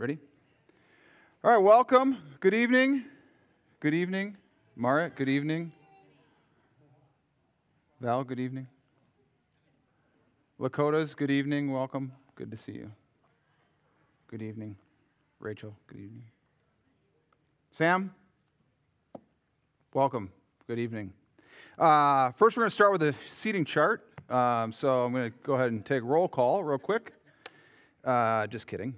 Ready? All right, welcome. Good evening. Good evening. Marit, good evening. Val, good evening. Lakotas, good evening. Welcome. Good to see you. Good evening. Rachel, good evening. Sam, welcome. Good evening. Uh, first, we're going to start with a seating chart. Um, so I'm going to go ahead and take roll call real quick. Uh, just kidding.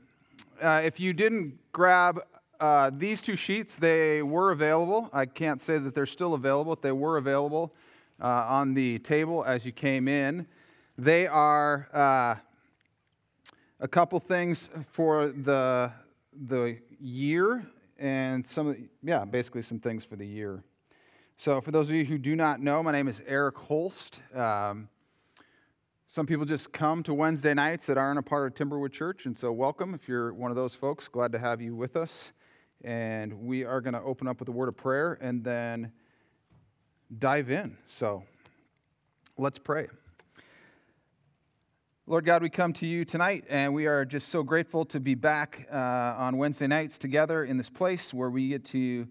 Uh, if you didn't grab uh, these two sheets, they were available. I can't say that they're still available, but they were available uh, on the table as you came in. They are uh, a couple things for the, the year and some, yeah, basically some things for the year. So, for those of you who do not know, my name is Eric Holst. Um, some people just come to Wednesday nights that aren't a part of Timberwood Church, and so welcome if you're one of those folks. Glad to have you with us. And we are going to open up with a word of prayer and then dive in. So, let's pray. Lord God, we come to you tonight, and we are just so grateful to be back uh, on Wednesday nights together in this place where we get to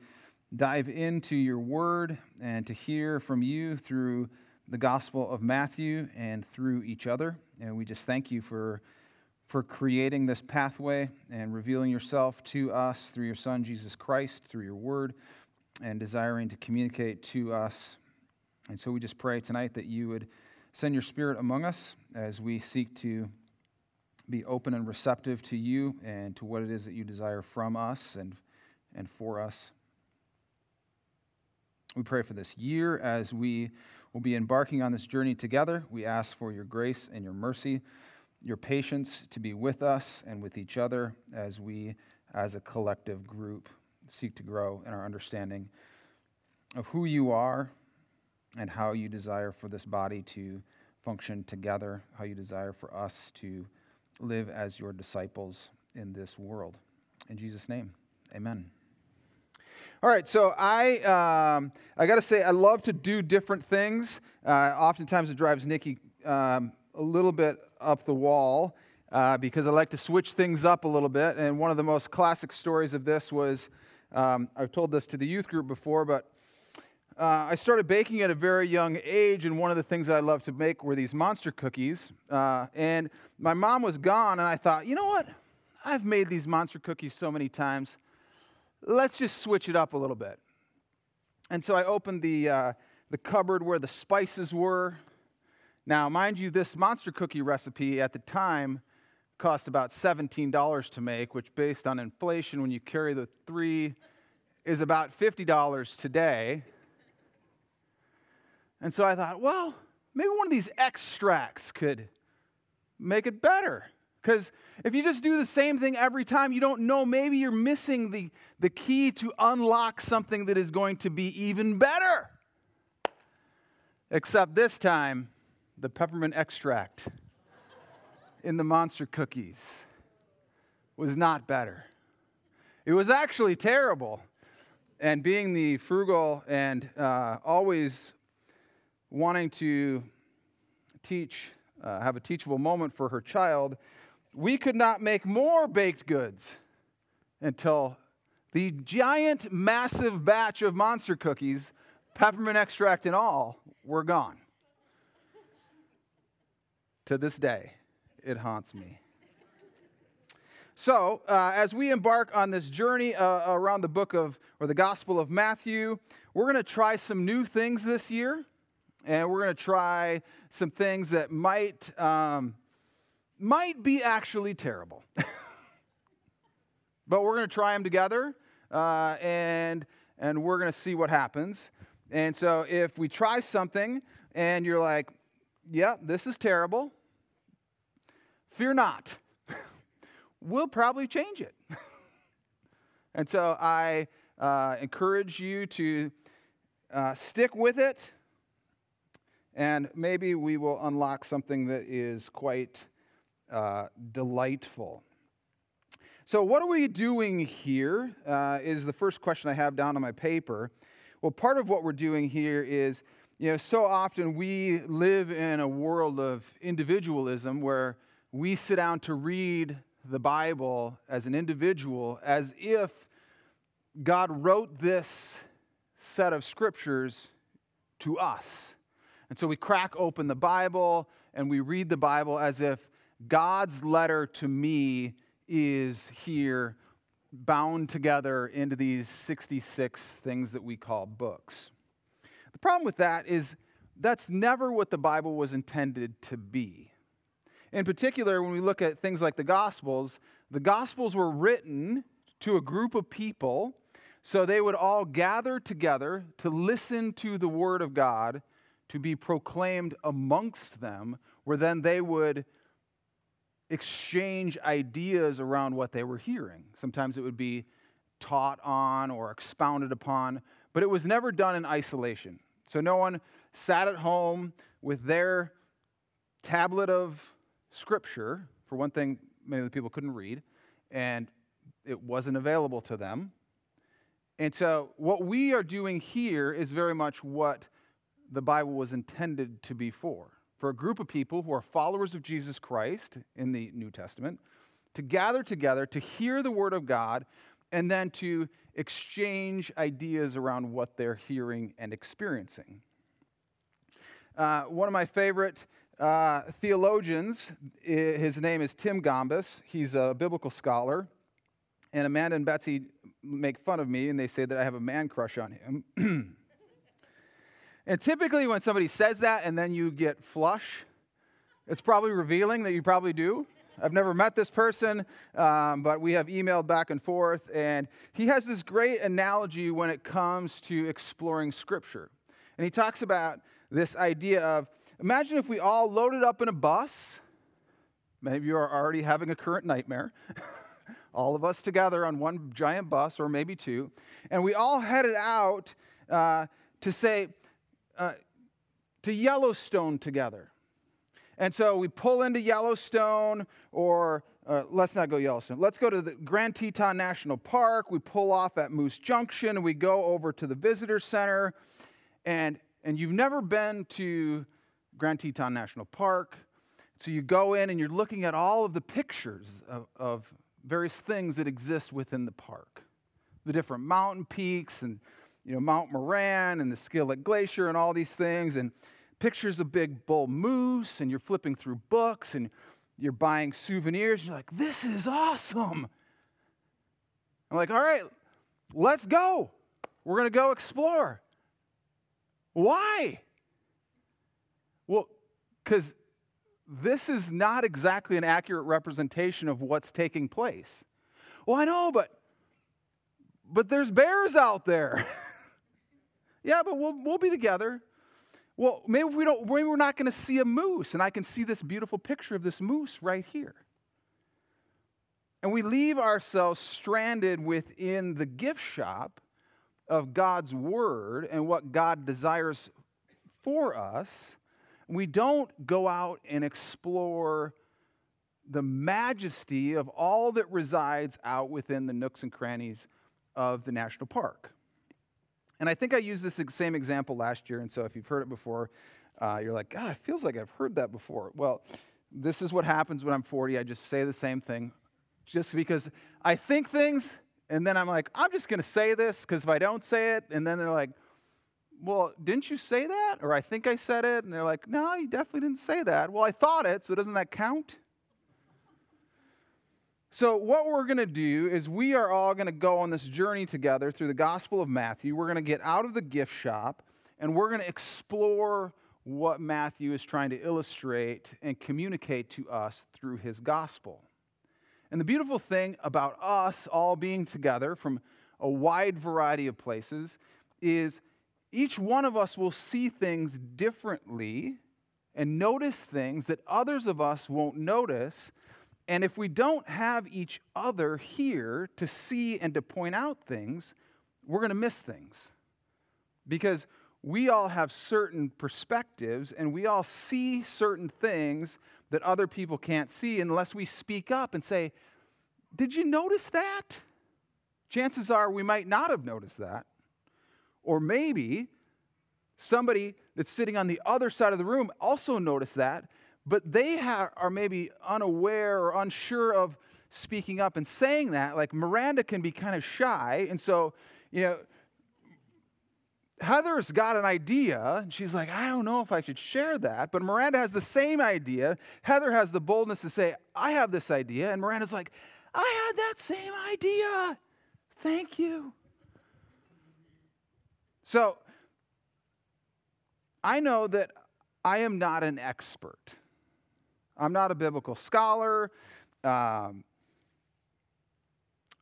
dive into your word and to hear from you through the Gospel of Matthew and through each other. And we just thank you for, for creating this pathway and revealing yourself to us through your Son, Jesus Christ, through your word, and desiring to communicate to us. And so we just pray tonight that you would Send your spirit among us as we seek to be open and receptive to you and to what it is that you desire from us and, and for us. We pray for this year as we will be embarking on this journey together. We ask for your grace and your mercy, your patience to be with us and with each other as we, as a collective group, seek to grow in our understanding of who you are and how you desire for this body to function together, how you desire for us to live as your disciples in this world. In Jesus' name, amen. All right, so I um, I got to say I love to do different things. Uh, oftentimes it drives Nikki um, a little bit up the wall uh, because I like to switch things up a little bit. And one of the most classic stories of this was um, I've told this to the youth group before, but uh, I started baking at a very young age, and one of the things that I loved to make were these monster cookies. Uh, and my mom was gone, and I thought, you know what? I've made these monster cookies so many times. Let's just switch it up a little bit. And so I opened the, uh, the cupboard where the spices were. Now, mind you, this monster cookie recipe at the time cost about $17 to make, which, based on inflation, when you carry the three, is about $50 today. And so I thought, well, maybe one of these extracts could make it better. Because if you just do the same thing every time, you don't know, maybe you're missing the, the key to unlock something that is going to be even better. Except this time, the peppermint extract in the monster cookies was not better. It was actually terrible. And being the frugal and uh, always wanting to teach, uh, have a teachable moment for her child, we could not make more baked goods until the giant, massive batch of monster cookies, peppermint extract and all, were gone. to this day, it haunts me. So, uh, as we embark on this journey uh, around the book of, or the Gospel of Matthew, we're going to try some new things this year and we're going to try some things that might um, might be actually terrible. But we're going to try them together uh, and and we're going to see what happens. And so if we try something and you're like yep yeah, this is terrible fear not. We'll probably change it. And so i uh, encourage you to uh, stick with it and maybe we will unlock something that is quite uh, delightful. So, what are we doing here? Uh, is the first question I have down on my paper. Well, part of what we're doing here is, you know, so often we live in a world of individualism where we sit down to read the Bible as an individual as if God wrote this set of scriptures to us. And so we crack open the Bible and we read the Bible as if God's letter to me is here bound together into these 66 things that we call books. The problem with that is that's never what the Bible was intended to be. In particular, when we look at things like the Gospels, the Gospels were written to a group of people so they would all gather together to listen to the Word of God to be proclaimed amongst them, where then they would exchange ideas around what they were hearing. Sometimes it would be taught on or expounded upon, but it was never done in isolation. So no one sat at home with their tablet of scripture. For one thing, many of the people couldn't read, and it wasn't available to them. And so, what we are doing here is very much what the Bible was intended to be for for a group of people who are followers of Jesus Christ in the New Testament to gather together to hear the Word of God and then to exchange ideas around what they're hearing and experiencing. Uh, one of my favorite uh, theologians, his name is Tim Gombis. He's a biblical scholar. And Amanda and Betsy make fun of me and they say that I have a man crush on him. And typically, when somebody says that and then you get flush, it's probably revealing that you probably do. I've never met this person, um, but we have emailed back and forth. And he has this great analogy when it comes to exploring Scripture. And he talks about this idea of imagine if we all loaded up in a bus. Many of you are already having a current nightmare. all of us together on one giant bus, or maybe two. And we all headed out uh, to say, uh, to Yellowstone together. And so we pull into Yellowstone, or uh, let's not go Yellowstone. Let's go to the Grand Teton National Park. We pull off at Moose Junction, and we go over to the visitor center. And, and you've never been to Grand Teton National Park. So you go in and you're looking at all of the pictures of, of various things that exist within the park the different mountain peaks and you know, Mount Moran and the Skillet Glacier and all these things, and pictures of big bull moose, and you're flipping through books and you're buying souvenirs. And you're like, this is awesome. I'm like, all right, let's go. We're going to go explore. Why? Well, because this is not exactly an accurate representation of what's taking place. Well, I know, but but there's bears out there. yeah, but we'll, we'll be together. Well, maybe we don't, maybe we're not going to see a moose, and I can see this beautiful picture of this moose right here. And we leave ourselves stranded within the gift shop of God's word and what God desires for us. We don't go out and explore the majesty of all that resides out within the nooks and crannies of the national park. And I think I used this same example last year, and so if you've heard it before, uh, you're like, God, it feels like I've heard that before. Well, this is what happens when I'm 40. I just say the same thing just because I think things, and then I'm like, I'm just going to say this because if I don't say it, and then they're like, well, didn't you say that? Or I think I said it. And they're like, no, you definitely didn't say that. Well, I thought it, so doesn't that count? So, what we're going to do is we are all going to go on this journey together through the Gospel of Matthew. We're going to get out of the gift shop and we're going to explore what Matthew is trying to illustrate and communicate to us through his gospel. And the beautiful thing about us all being together from a wide variety of places is each one of us will see things differently and notice things that others of us won't notice and if we don't have each other here to see and to point out things, we're going to miss things. Because we all have certain perspectives and we all see certain things that other people can't see unless we speak up and say, Did you notice that? Chances are we might not have noticed that. Or maybe somebody that's sitting on the other side of the room also noticed that but they ha- are maybe unaware or unsure of speaking up and saying that, like Miranda can be kind of shy. And so, you know, Heather's got an idea, and she's like, I don't know if I should share that. But Miranda has the same idea. Heather has the boldness to say, I have this idea. And Miranda's like, I had that same idea. Thank you. So, I know that I am not an expert. I'm not a biblical scholar. Um,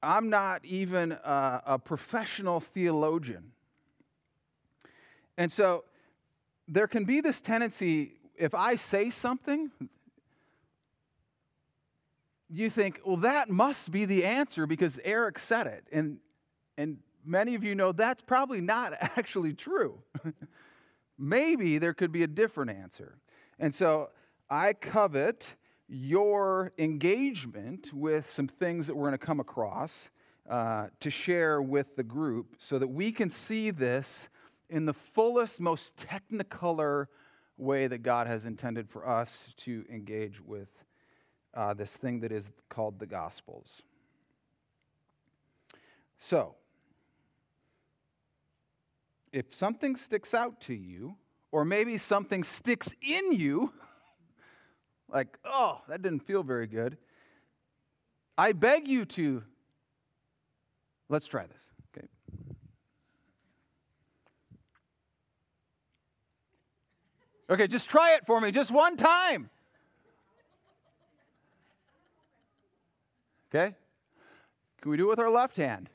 I'm not even a, a professional theologian. And so there can be this tendency if I say something, you think, well, that must be the answer because Eric said it. And, and many of you know that's probably not actually true. Maybe there could be a different answer. And so I covet your engagement with some things that we're going to come across uh, to share with the group so that we can see this in the fullest, most technicolor way that God has intended for us to engage with uh, this thing that is called the Gospels. So, if something sticks out to you, or maybe something sticks in you, like, oh, that didn't feel very good, I beg you to, let's try this. Okay, Okay, just try it for me, just one time. Okay? Can we do it with our left hand?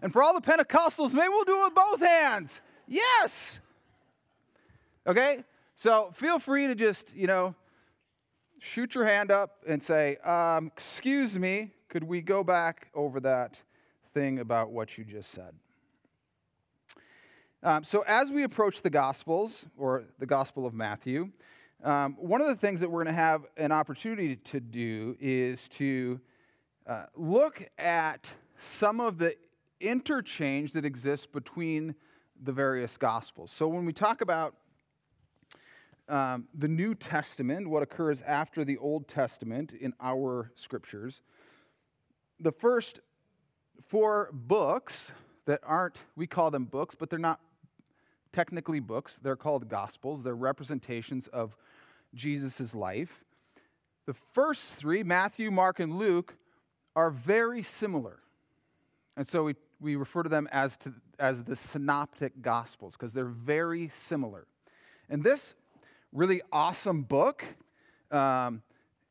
And for all the Pentecostals, maybe we'll do it with both hands. Yes! Okay? So feel free to just, you know, shoot your hand up and say, um, Excuse me, could we go back over that thing about what you just said? Um, so, as we approach the Gospels, or the Gospel of Matthew, um, one of the things that we're going to have an opportunity to do is to uh, look at some of the interchange that exists between the various Gospels. So, when we talk about um, the New Testament, what occurs after the Old Testament in our scriptures, the first four books that aren't, we call them books, but they're not technically books. They're called Gospels, they're representations of Jesus' life. The first three, Matthew, Mark, and Luke, are very similar. And so we, we refer to them as, to, as the synoptic Gospels because they're very similar. And this really awesome book, um,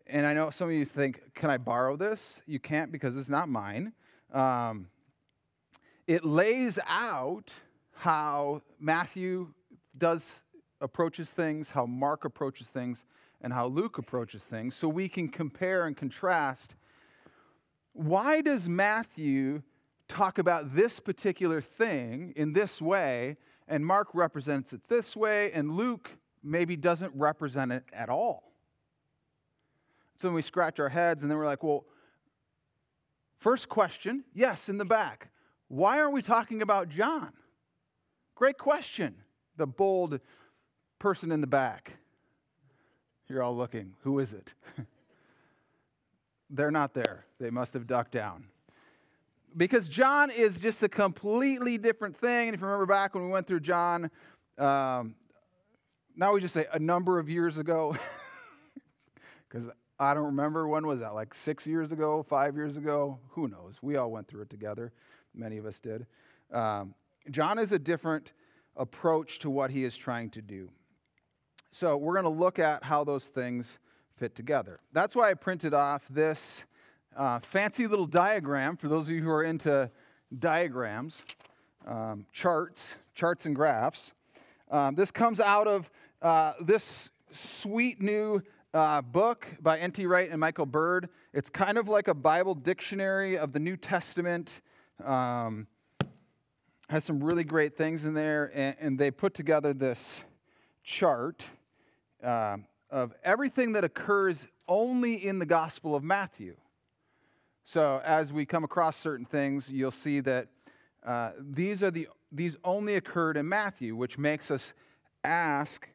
and I know some of you think, can I borrow this? You can't because it's not mine. Um, it lays out how Matthew does approaches things, how Mark approaches things, and how Luke approaches things, so we can compare and contrast. Why does Matthew talk about this particular thing in this way, and Mark represents it this way, and Luke maybe doesn't represent it at all? So we scratch our heads, and then we're like, well, first question, yes, in the back. Why aren't we talking about John? Great question. The bold person in the back. You're all looking. Who is it? They're not there. They must have ducked down. Because John is just a completely different thing. And if you remember back when we went through John, um, now we just say a number of years ago. Because I don't remember when was that, like six years ago, five years ago? Who knows? We all went through it together. Many of us did. Um, John is a different approach to what he is trying to do. So we're going to look at how those things fit together. That's why I printed off this uh, fancy little diagram for those of you who are into diagrams, um, charts, charts and graphs. Um, this comes out of uh, this sweet new uh, book by N.T. Wright and Michael Bird. It's kind of like a Bible dictionary of the New Testament. Um, has some really great things in there, and, and they put together this chart uh, of everything that occurs only in the Gospel of Matthew. So as we come across certain things, you'll see that uh, these are the these only occurred in Matthew, which makes us ask,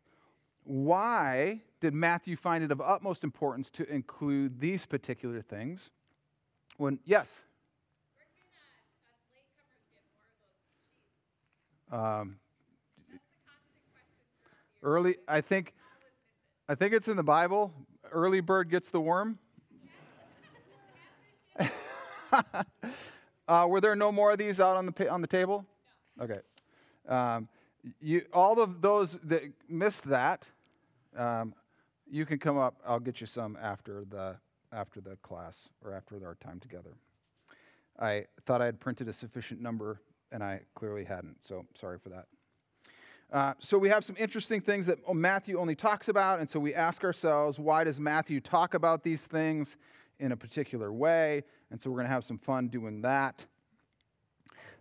why did Matthew find it of utmost importance to include these particular things? When, yes? Um, early, I think, I think it's in the Bible. Early bird gets the worm. uh, were there no more of these out on the on the table? Okay. Um, you, all of those that missed that, um, you can come up. I'll get you some after the after the class or after our time together. I thought I had printed a sufficient number, and I clearly hadn't. So sorry for that. Uh, so we have some interesting things that Matthew only talks about, and so we ask ourselves, why does Matthew talk about these things in a particular way? And so we're going to have some fun doing that.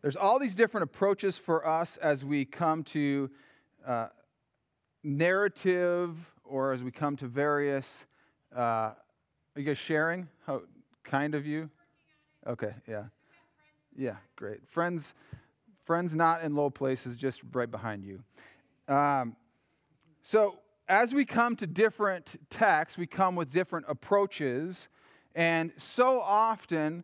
There's all these different approaches for us as we come to uh, narrative or as we come to various. Uh, are you guys sharing? How kind of you? Okay, yeah. Yeah, great. Friends, friends not in low places, just right behind you. Um, so as we come to different texts, we come with different approaches. And so often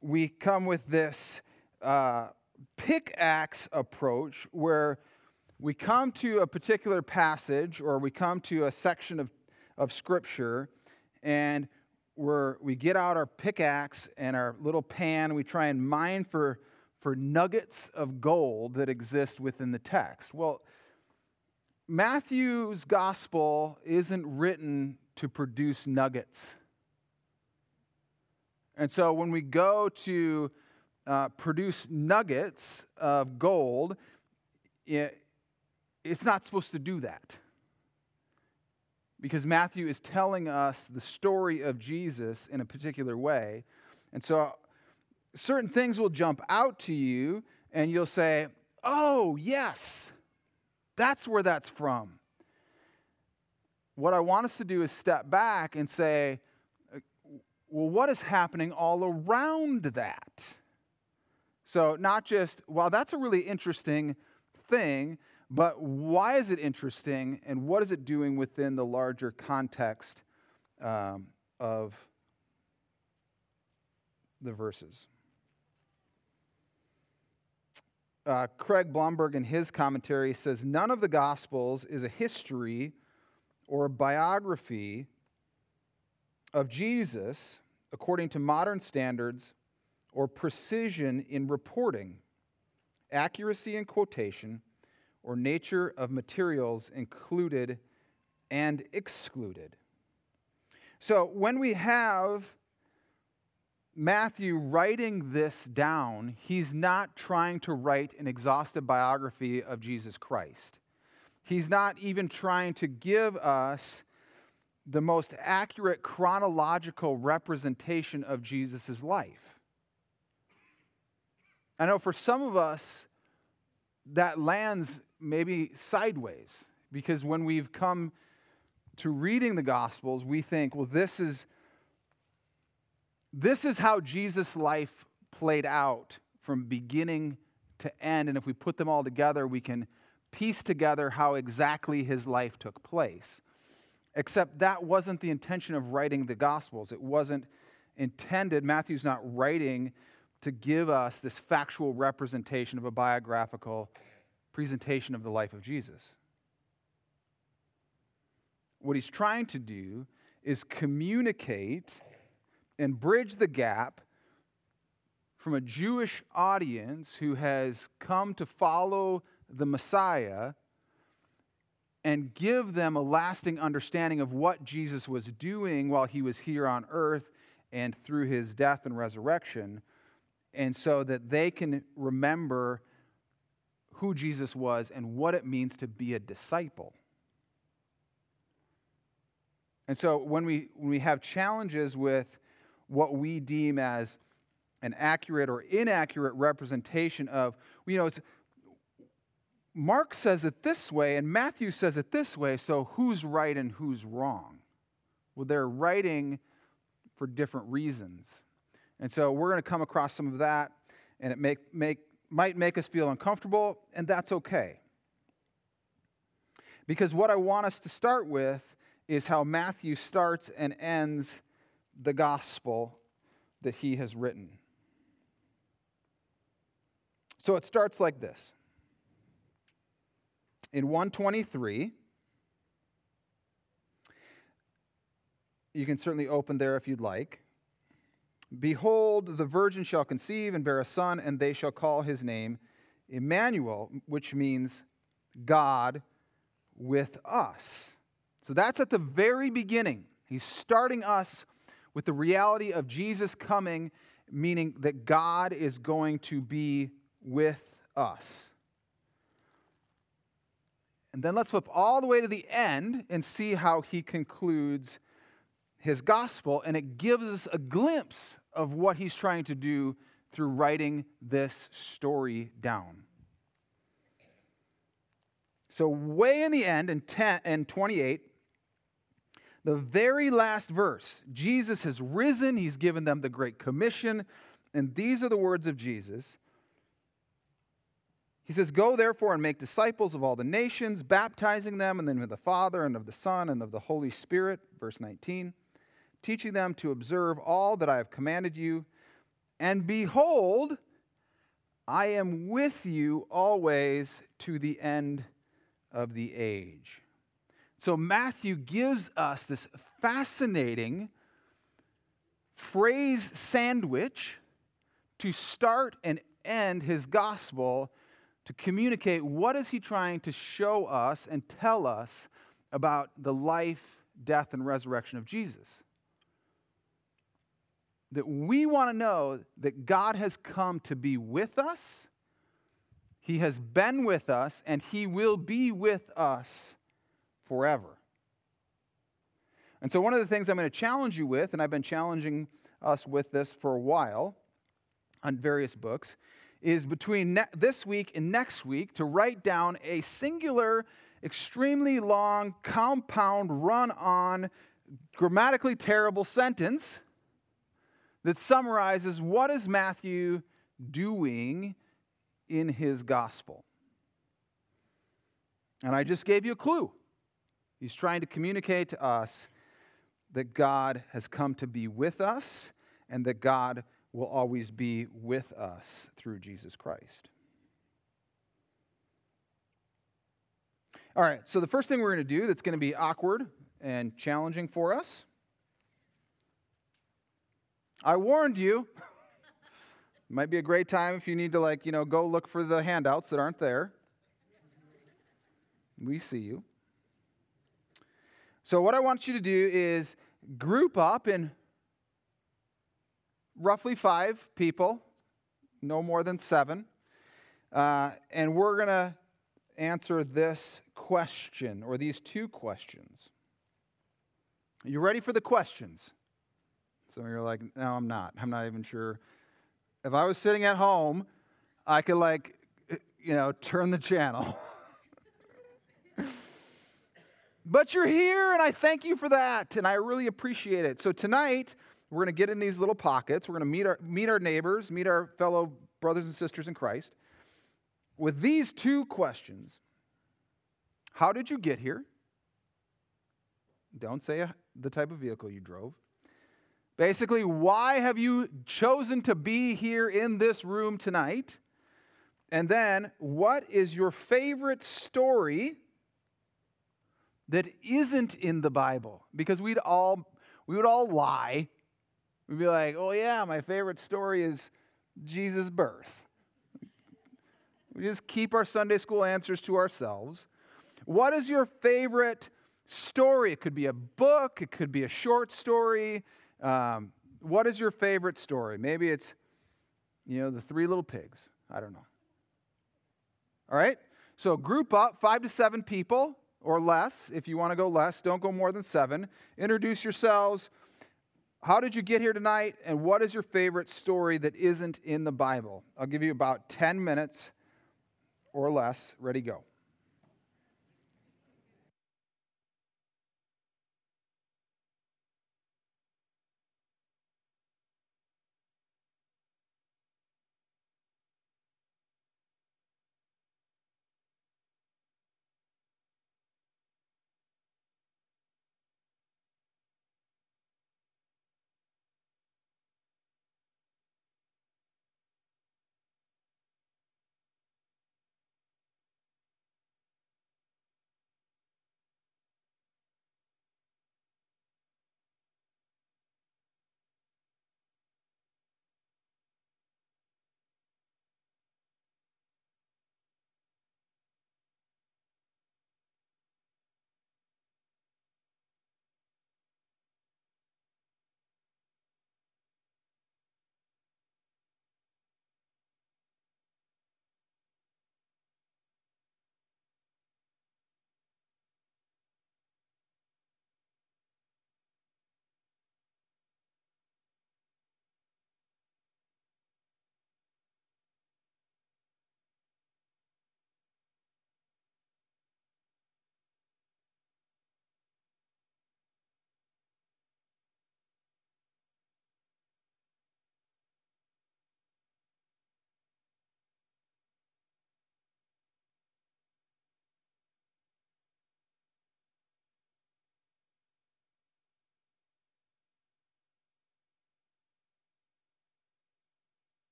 we come with this uh, pickaxe approach where we come to a particular passage or we come to a section of, of Scripture and we're, we get out our pickaxe and our little pan. We try and mine for, for nuggets of gold that exist within the text. Well, Matthew's gospel isn't written to produce nuggets. And so when we go to uh, produce nuggets of gold, it, it's not supposed to do that. Because Matthew is telling us the story of Jesus in a particular way. And so certain things will jump out to you, and you'll say, Oh, yes, that's where that's from. What I want us to do is step back and say, Well, what is happening all around that? So, not just, well, that's a really interesting thing, but why is it interesting and what is it doing within the larger context um, of the verses? Uh, Craig Blomberg, in his commentary, says none of the Gospels is a history or a biography of Jesus according to modern standards or precision in reporting, accuracy in quotation, or nature of materials included and excluded. So when we have Matthew writing this down, he's not trying to write an exhaustive biography of Jesus Christ. He's not even trying to give us the most accurate chronological representation of Jesus' life. I know for some of us, that lands maybe sideways because when we've come to reading the Gospels, we think, well, this is, this is how Jesus' life played out from beginning to end. And if we put them all together, we can piece together how exactly his life took place. Except that wasn't the intention of writing the Gospels. It wasn't intended, Matthew's not writing to give us this factual representation of a biographical presentation of the life of Jesus. What he's trying to do is communicate and bridge the gap from a Jewish audience who has come to follow the Messiah and give them a lasting understanding of what Jesus was doing while he was here on earth and through his death and resurrection and so that they can remember who Jesus was and what it means to be a disciple. And so when we, when we have challenges with what we deem as an accurate or inaccurate representation of, you know, it's, Mark says it this way and Matthew says it this way, so who's right and who's wrong? Well, they're writing for different reasons. And so we're going to come across some of that, and it make, make, might make us feel uncomfortable, and that's okay. Because what I want us to start with is how Matthew starts and ends the gospel that he has written. So it starts like this. In 123, you can certainly open there if you'd like. Behold, the virgin shall conceive and bear a son, and they shall call his name Emmanuel, which means God with us. So that's at the very beginning. He's starting us with the reality of Jesus coming, meaning that God is going to be with us. And then let's flip all the way to the end and see how he concludes his gospel, and it gives us a glimpse of what he's trying to do through writing this story down. So, way in the end, in 10 and 28, the very last verse, Jesus has risen, he's given them the Great Commission, and these are the words of Jesus. He says, Go therefore and make disciples of all the nations, baptizing them in the name of the Father and of the Son and of the Holy Spirit. Verse 19 teaching them to observe all that I have commanded you. And behold, I am with you always to the end of the age. So Matthew gives us this fascinating phrase sandwich to start and end his gospel to communicate what is he trying to show us and tell us about the life, death and resurrection of Jesus that we want to know that God has come to be with us, He has been with us, and He will be with us forever. And so, one of the things I'm going to challenge you with, and I've been challenging us with this for a while on various books, is between ne- this week and next week to write down a singular, extremely long, compound, run on, grammatically terrible sentence that summarizes what is Matthew doing in his gospel. And I just gave you a clue. He's trying to communicate to us that God has come to be with us and that God will always be with us through Jesus Christ. All right, so the first thing we're going to do that's going to be awkward and challenging for us I warned you. Might be a great time if you need to, like, you know, go look for the handouts that aren't there. We see you. So, what I want you to do is group up in roughly five people, no more than seven. Uh, and we're going to answer this question or these two questions. Are you ready for the questions? Some of you are like, no, I'm not. I'm not even sure. If I was sitting at home, I could, like, eh, you know, turn the channel. but you're here, and I thank you for that, and I really appreciate it. So tonight, we're going to get in these little pockets. We're going to meet our, meet our neighbors, meet our fellow brothers and sisters in Christ with these two questions How did you get here? Don't say uh, the type of vehicle you drove. Basically, why have you chosen to be here in this room tonight? And then, what is your favorite story that isn't in the Bible? Because we'd all we would all lie. We'd be like, "Oh yeah, my favorite story is Jesus' birth." We just keep our Sunday school answers to ourselves. What is your favorite story? It could be a book, it could be a short story, um, what is your favorite story? Maybe it's, you know, the three little pigs. I don't know. All right? So group up, five to seven people or less. If you want to go less, don't go more than seven. Introduce yourselves. How did you get here tonight? And what is your favorite story that isn't in the Bible? I'll give you about 10 minutes or less. Ready, go.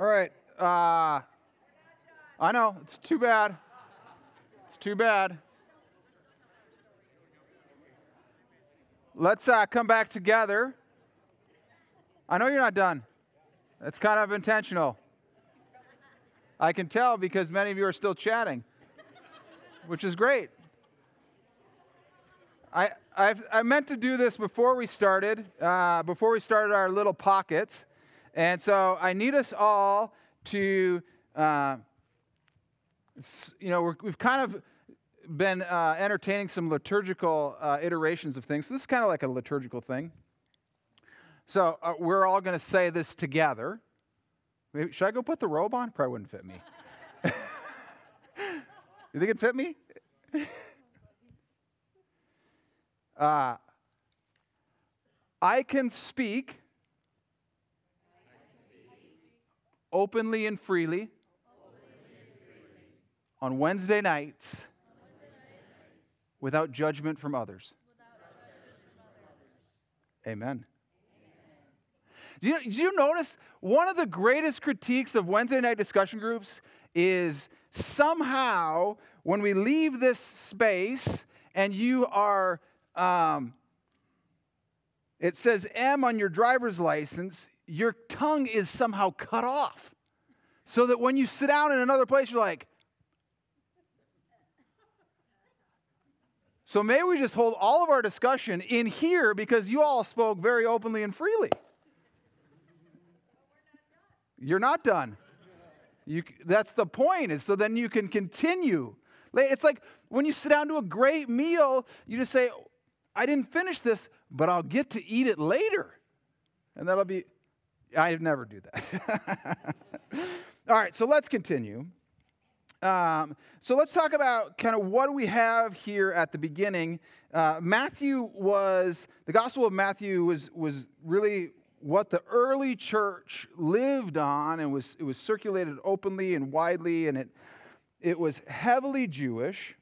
All right. Uh, I know, it's too bad. It's too bad. Let's uh, come back together. I know you're not done. That's kind of intentional. I can tell because many of you are still chatting, which is great. I, I've, i meant to do this before we started, uh, before we started our little pockets. And so I need us all to, uh, you know, we have kind of been uh, entertaining some liturgical uh, iterations of things. So this is kind of like a liturgical thing. So uh, we're all going to say this together. Maybe, should I go put the robe on? Probably wouldn't fit me. you think it'd fit me? Uh, I can speak openly and freely on Wednesday nights without judgment from others. Amen. Do you, do you notice one of the greatest critiques of Wednesday night discussion groups is somehow when we leave this space and you are, um, it says M on your driver's license, your tongue is somehow cut off. So that when you sit down in another place, you're like, So may we just hold all of our discussion in here because you all spoke very openly and freely. You're not done. You, that's the point, is so then you can continue. It's like when you sit down to a great meal, you just say, I didn't finish this, but I'll get to eat it later. And that'll be, I never do that. All right, so let's continue. Um, so let's talk about kind of what we have here at the beginning. Uh, Matthew was the Gospel of Matthew was was really what the early church lived on, and was it was circulated openly and widely, and it it was heavily Jewish.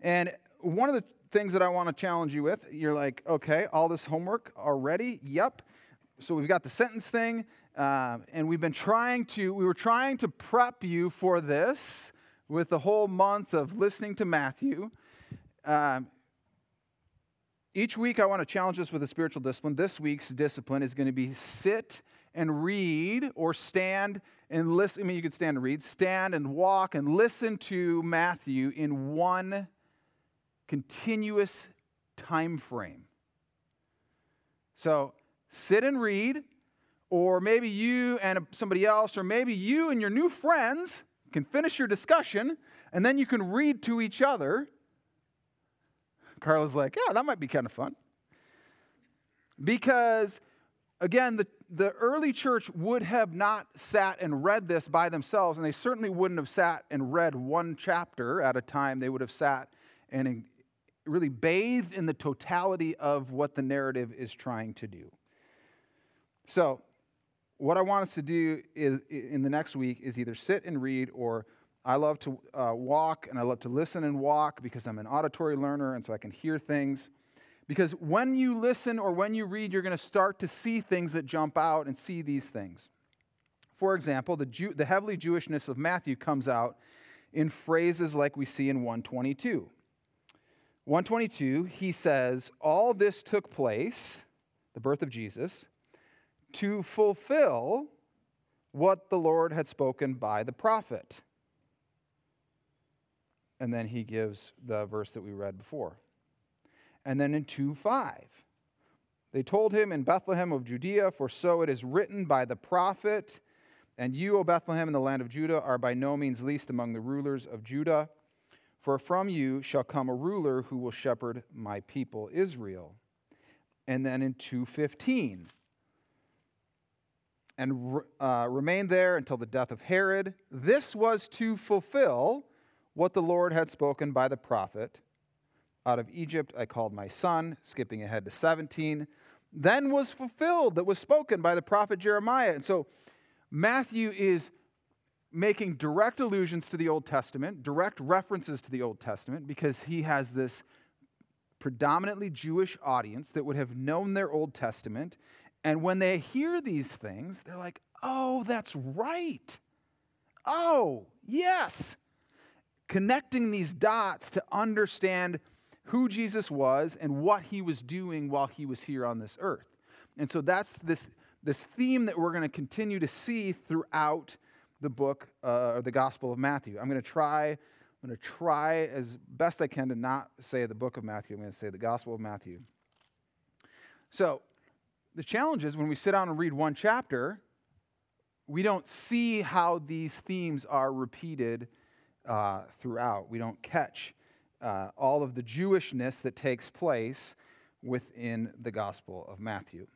And one of the things that I want to challenge you with, you're like, okay, all this homework already? Yep. So we've got the sentence thing. Uh, and we've been trying to, we were trying to prep you for this with the whole month of listening to Matthew. Um, each week, I want to challenge us with a spiritual discipline. This week's discipline is going to be sit and read or stand and listen. I mean, you could stand and read, stand and walk and listen to Matthew in one continuous time frame. So, sit and read or maybe you and somebody else, or maybe you and your new friends can finish your discussion and then you can read to each other. Carla's like, yeah, that might be kind of fun. Because, again, the, the early church would have not sat and read this by themselves, and they certainly wouldn't have sat and read one chapter at a time. They would have sat and really bathed in the totality of what the narrative is trying to do. So, what I want us to do is, in the next week is either sit and read, or I love to uh, walk and I love to listen and walk because I'm an auditory learner and so I can hear things. Because when you listen or when you read, you're going to start to see things that jump out and see these things. For example, the, Jew, the heavily Jewishness of Matthew comes out in phrases like we see in 122. 122, he says, All this took place, the birth of Jesus, to fulfill what the Lord had spoken by the prophet. And then he gives the verse that we read before. And then in 2 5, they told him in Bethlehem of Judea, for so it is written by the prophet, and you, O Bethlehem, in the land of Judah, are by no means least among the rulers of Judah, for from you shall come a ruler who will shepherd my people Israel. And then in 215, and uh, remained there until the death of Herod. This was to fulfill what the Lord had spoken by the prophet. Out of Egypt I called my son, skipping ahead to 17. Then was fulfilled that was spoken by the prophet Jeremiah. And so Matthew is making direct allusions to the Old Testament, direct references to the Old Testament, because he has this predominantly Jewish audience that would have known their Old Testament and when they hear these things, they're like, oh, that's right. Oh, yes. Connecting these dots to understand who Jesus was and what he was doing while he was here on this earth. And so that's this, this theme that we're going to continue to see throughout the book uh, or the Gospel of Matthew. I'm going to try. I'm going to try as best I can to not say the book of Matthew. I'm going to say the Gospel of Matthew. So, the challenge is when we sit down and read one chapter, we don't see how these themes are repeated uh, throughout. We don't catch uh, all of the Jewishness that takes place within the Gospel of Matthew.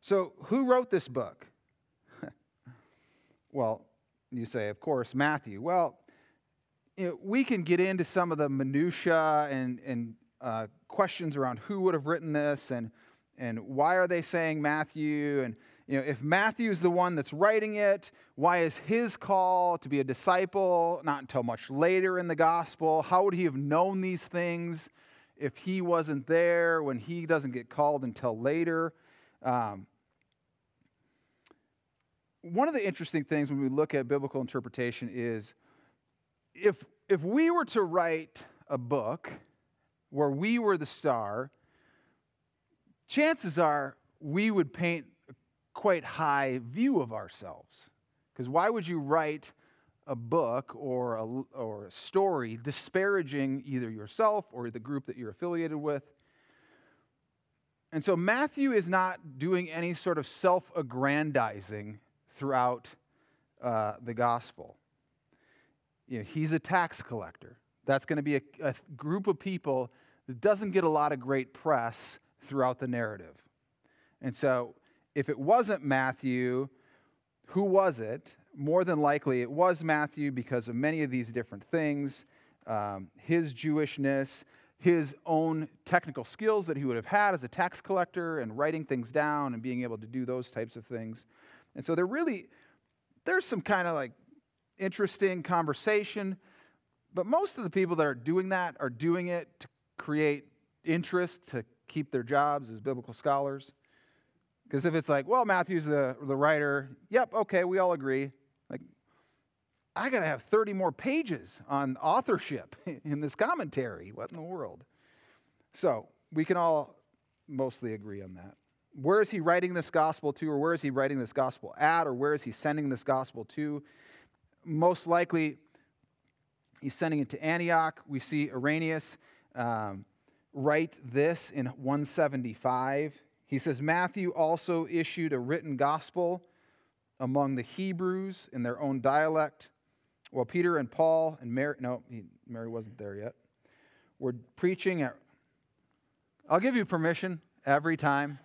So, who wrote this book? well, you say, of course, Matthew. Well, you know, we can get into some of the minutiae and, and uh, questions around who would have written this and, and why are they saying Matthew and you know, if Matthew's the one that's writing it, why is his call to be a disciple not until much later in the gospel? How would he have known these things if he wasn't there when he doesn't get called until later? Um, one of the interesting things when we look at biblical interpretation is if, if we were to write a book where we were the star, chances are we would paint quite high view of ourselves. Because why would you write a book or a, or a story disparaging either yourself or the group that you're affiliated with? And so Matthew is not doing any sort of self aggrandizing throughout uh, the gospel. You know, he's a tax collector. That's going to be a, a group of people that doesn't get a lot of great press throughout the narrative. And so if it wasn't Matthew, who was it? More than likely, it was Matthew because of many of these different things um, his Jewishness, his own technical skills that he would have had as a tax collector and writing things down and being able to do those types of things. And so there really, there's some kind of like interesting conversation, but most of the people that are doing that are doing it to create interest, to keep their jobs as biblical scholars. Because if it's like, well, Matthew's the, the writer, yep, okay, we all agree. Like, I got to have 30 more pages on authorship in this commentary. What in the world? So we can all mostly agree on that. Where is he writing this gospel to, or where is he writing this gospel at, or where is he sending this gospel to? Most likely, he's sending it to Antioch. We see Irenaeus um, write this in 175 he says Matthew also issued a written gospel among the Hebrews in their own dialect, while Peter and Paul and Mary, no, Mary wasn't there yet, were preaching at. I'll give you permission every time.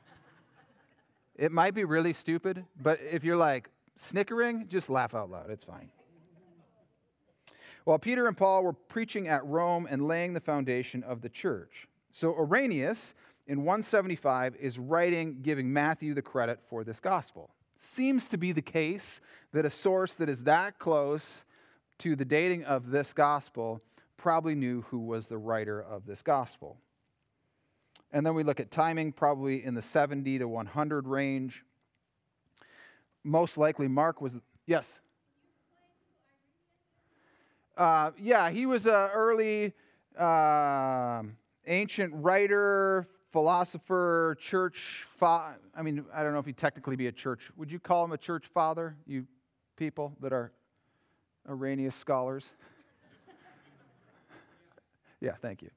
It might be really stupid, but if you're like snickering, just laugh out loud. It's fine. While Peter and Paul were preaching at Rome and laying the foundation of the church. So Irenaeus in 175 is writing, giving Matthew the credit for this gospel. Seems to be the case that a source that is that close to the dating of this gospel probably knew who was the writer of this gospel. And then we look at timing, probably in the 70 to 100 range. Most likely, Mark was, yes? Uh, yeah, he was an early uh, ancient writer, philosopher, church I mean, I don't know if he'd technically be a church. Would you call him a church father, you people that are Irenaeus scholars? yeah, thank you.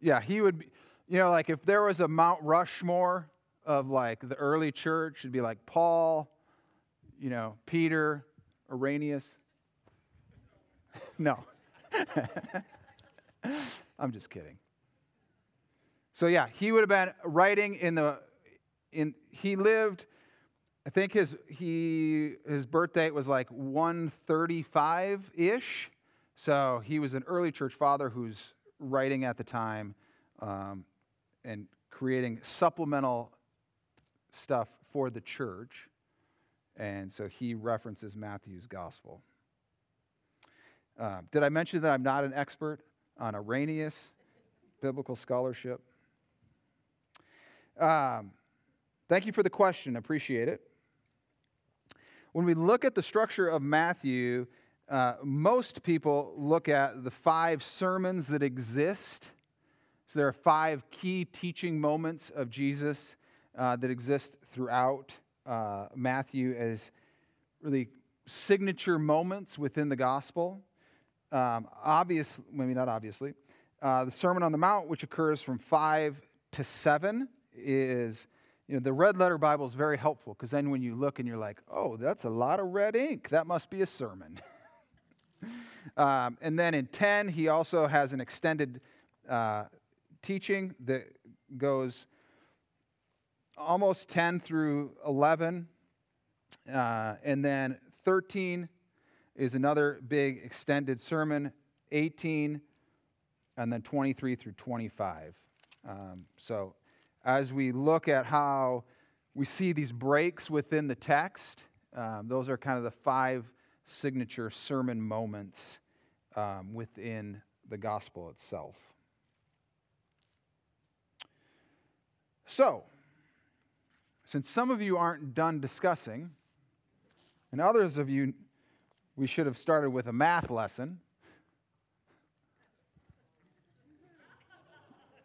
Yeah, he would be, you know, like if there was a Mount Rushmore of like the early church, it'd be like Paul, you know, Peter, Irenaeus. no. I'm just kidding. So yeah, he would have been writing in the in he lived I think his he his birth date was like 135-ish. So he was an early church father who's writing at the time um, and creating supplemental stuff for the church. And so he references Matthew's gospel. Uh, did I mention that I'm not an expert on Irenaeus biblical scholarship? Um, thank you for the question. Appreciate it. When we look at the structure of Matthew, uh, most people look at the five sermons that exist. So there are five key teaching moments of Jesus uh, that exist throughout uh, Matthew as really signature moments within the gospel. Um, obvious, maybe not obviously, uh, the Sermon on the Mount, which occurs from five to seven, is you know the red letter Bible is very helpful because then when you look and you're like, oh, that's a lot of red ink. That must be a sermon. um, and then in ten, he also has an extended uh, teaching that goes almost 10 through 11. Uh, and then 13 is another big extended sermon, 18, and then 23 through 25. Um, so as we look at how we see these breaks within the text, um, those are kind of the five signature sermon moments um, within the gospel itself. So, since some of you aren't done discussing, and others of you, we should have started with a math lesson.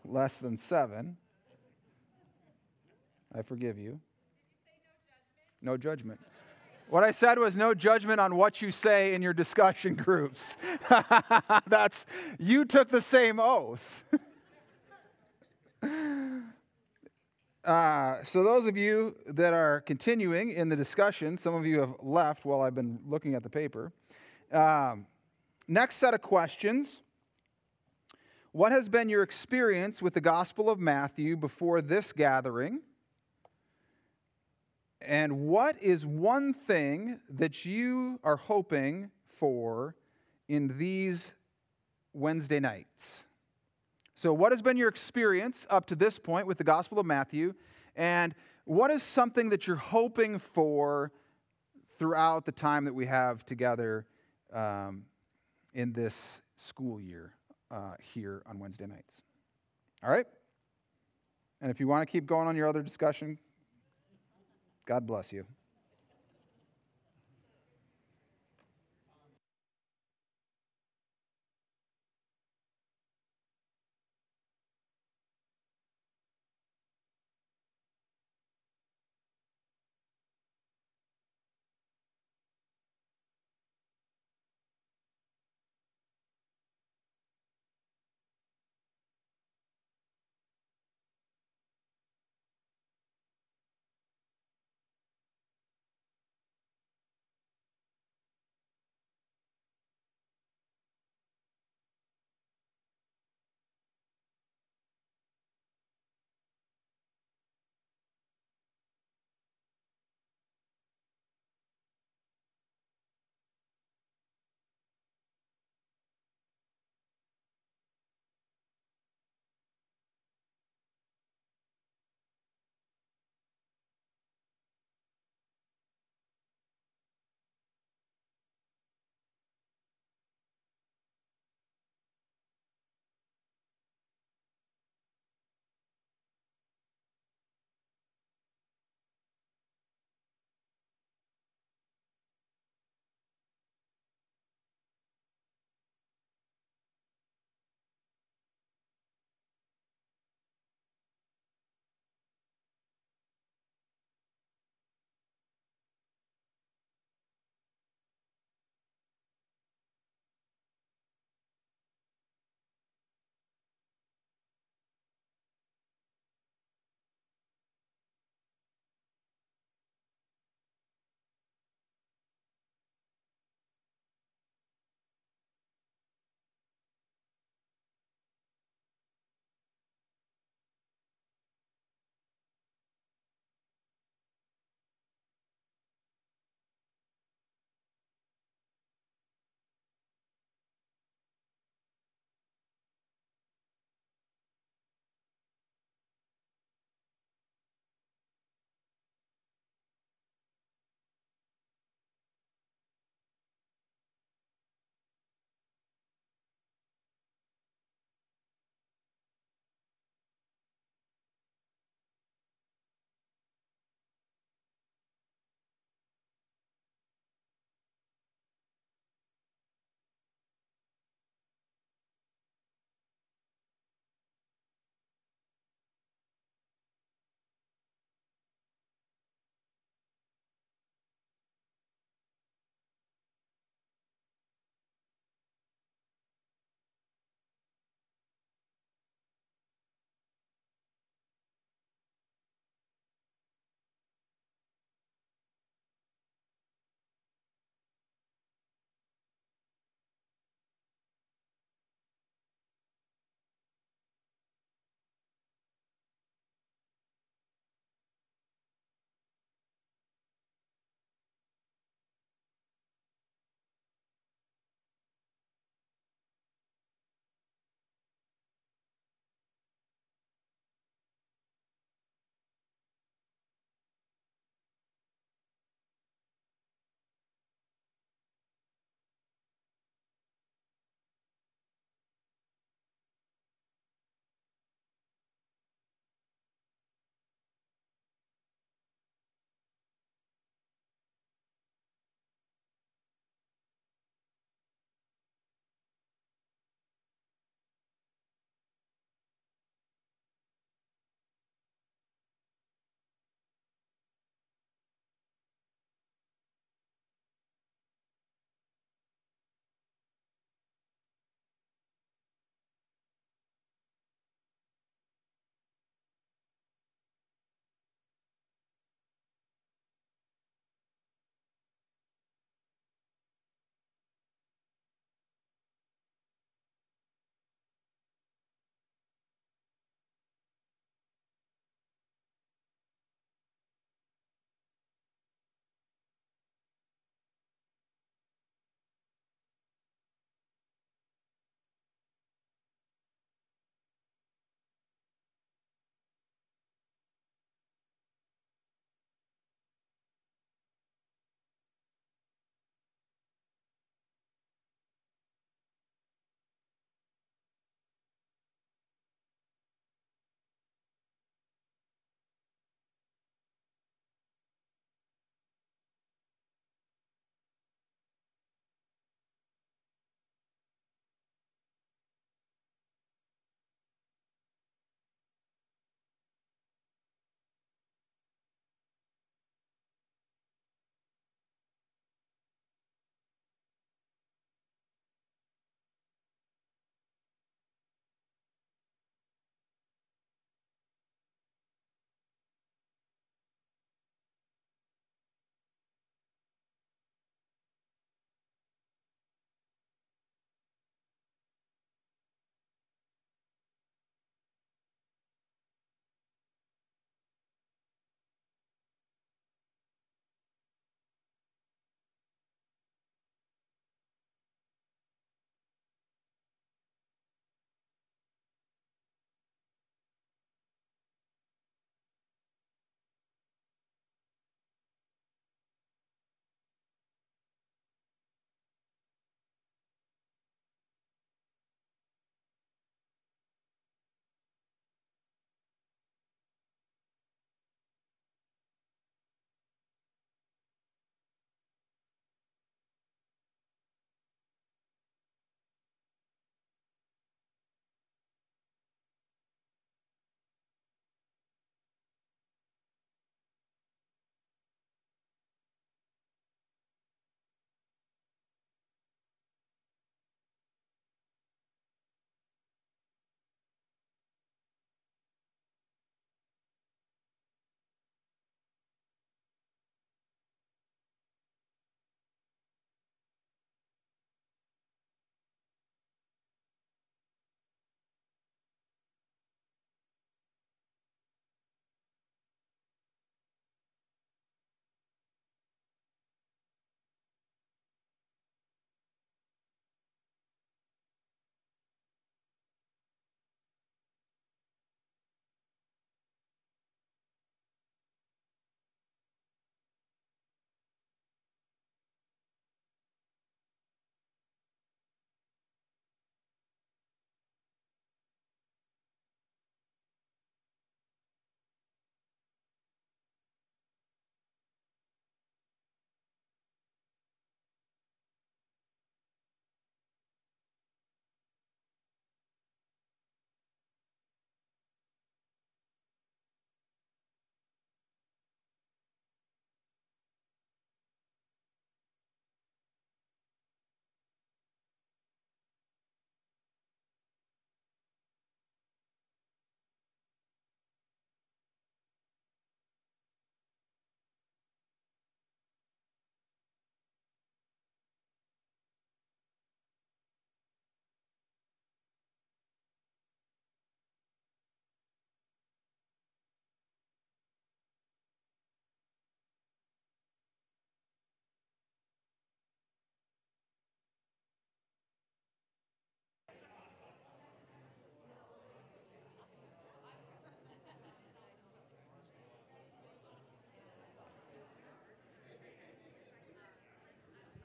Less than seven. I forgive you. No judgment. What I said was no judgment on what you say in your discussion groups. That's you took the same oath. Uh, so, those of you that are continuing in the discussion, some of you have left while I've been looking at the paper. Um, next set of questions What has been your experience with the Gospel of Matthew before this gathering? And what is one thing that you are hoping for in these Wednesday nights? So, what has been your experience up to this point with the Gospel of Matthew? And what is something that you're hoping for throughout the time that we have together um, in this school year uh, here on Wednesday nights? All right? And if you want to keep going on your other discussion, God bless you.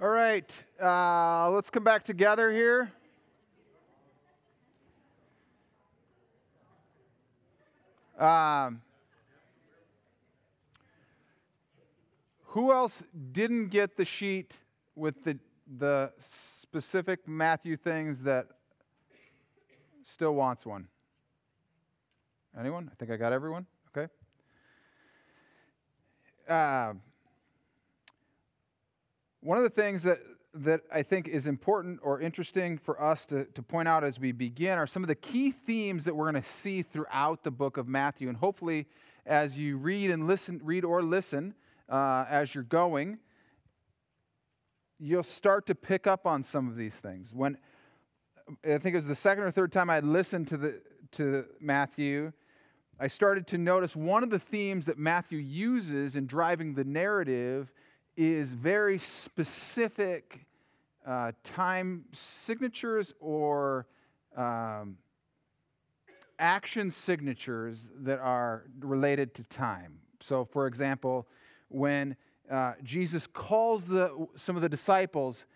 All right, uh, let's come back together here. Um, who else didn't get the sheet with the, the specific Matthew things that still wants one? Anyone? I think I got everyone. Okay. Uh, one of the things that, that I think is important or interesting for us to, to point out as we begin are some of the key themes that we're going to see throughout the book of Matthew. And hopefully, as you read and listen, read or listen uh, as you're going, you'll start to pick up on some of these things. When I think it was the second or third time I listened to the to Matthew, I started to notice one of the themes that Matthew uses in driving the narrative is very specific uh, time signatures or um, action signatures that are related to time. So, for example, when uh, Jesus calls the, some of the disciples,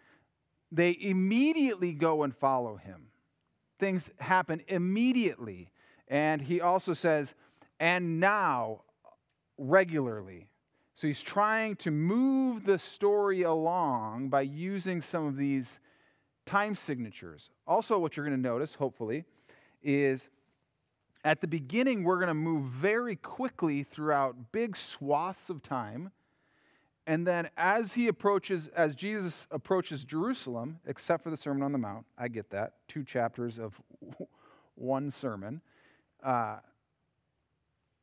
they immediately go and follow him. Things happen immediately. And he also says, and now regularly. So he's trying to move the story along by using some of these time signatures. Also, what you're going to notice, hopefully, is at the beginning, we're going to move very quickly throughout big swaths of time. And then as he approaches, as Jesus approaches Jerusalem, except for the Sermon on the Mount, I get that, two chapters of one sermon. Uh,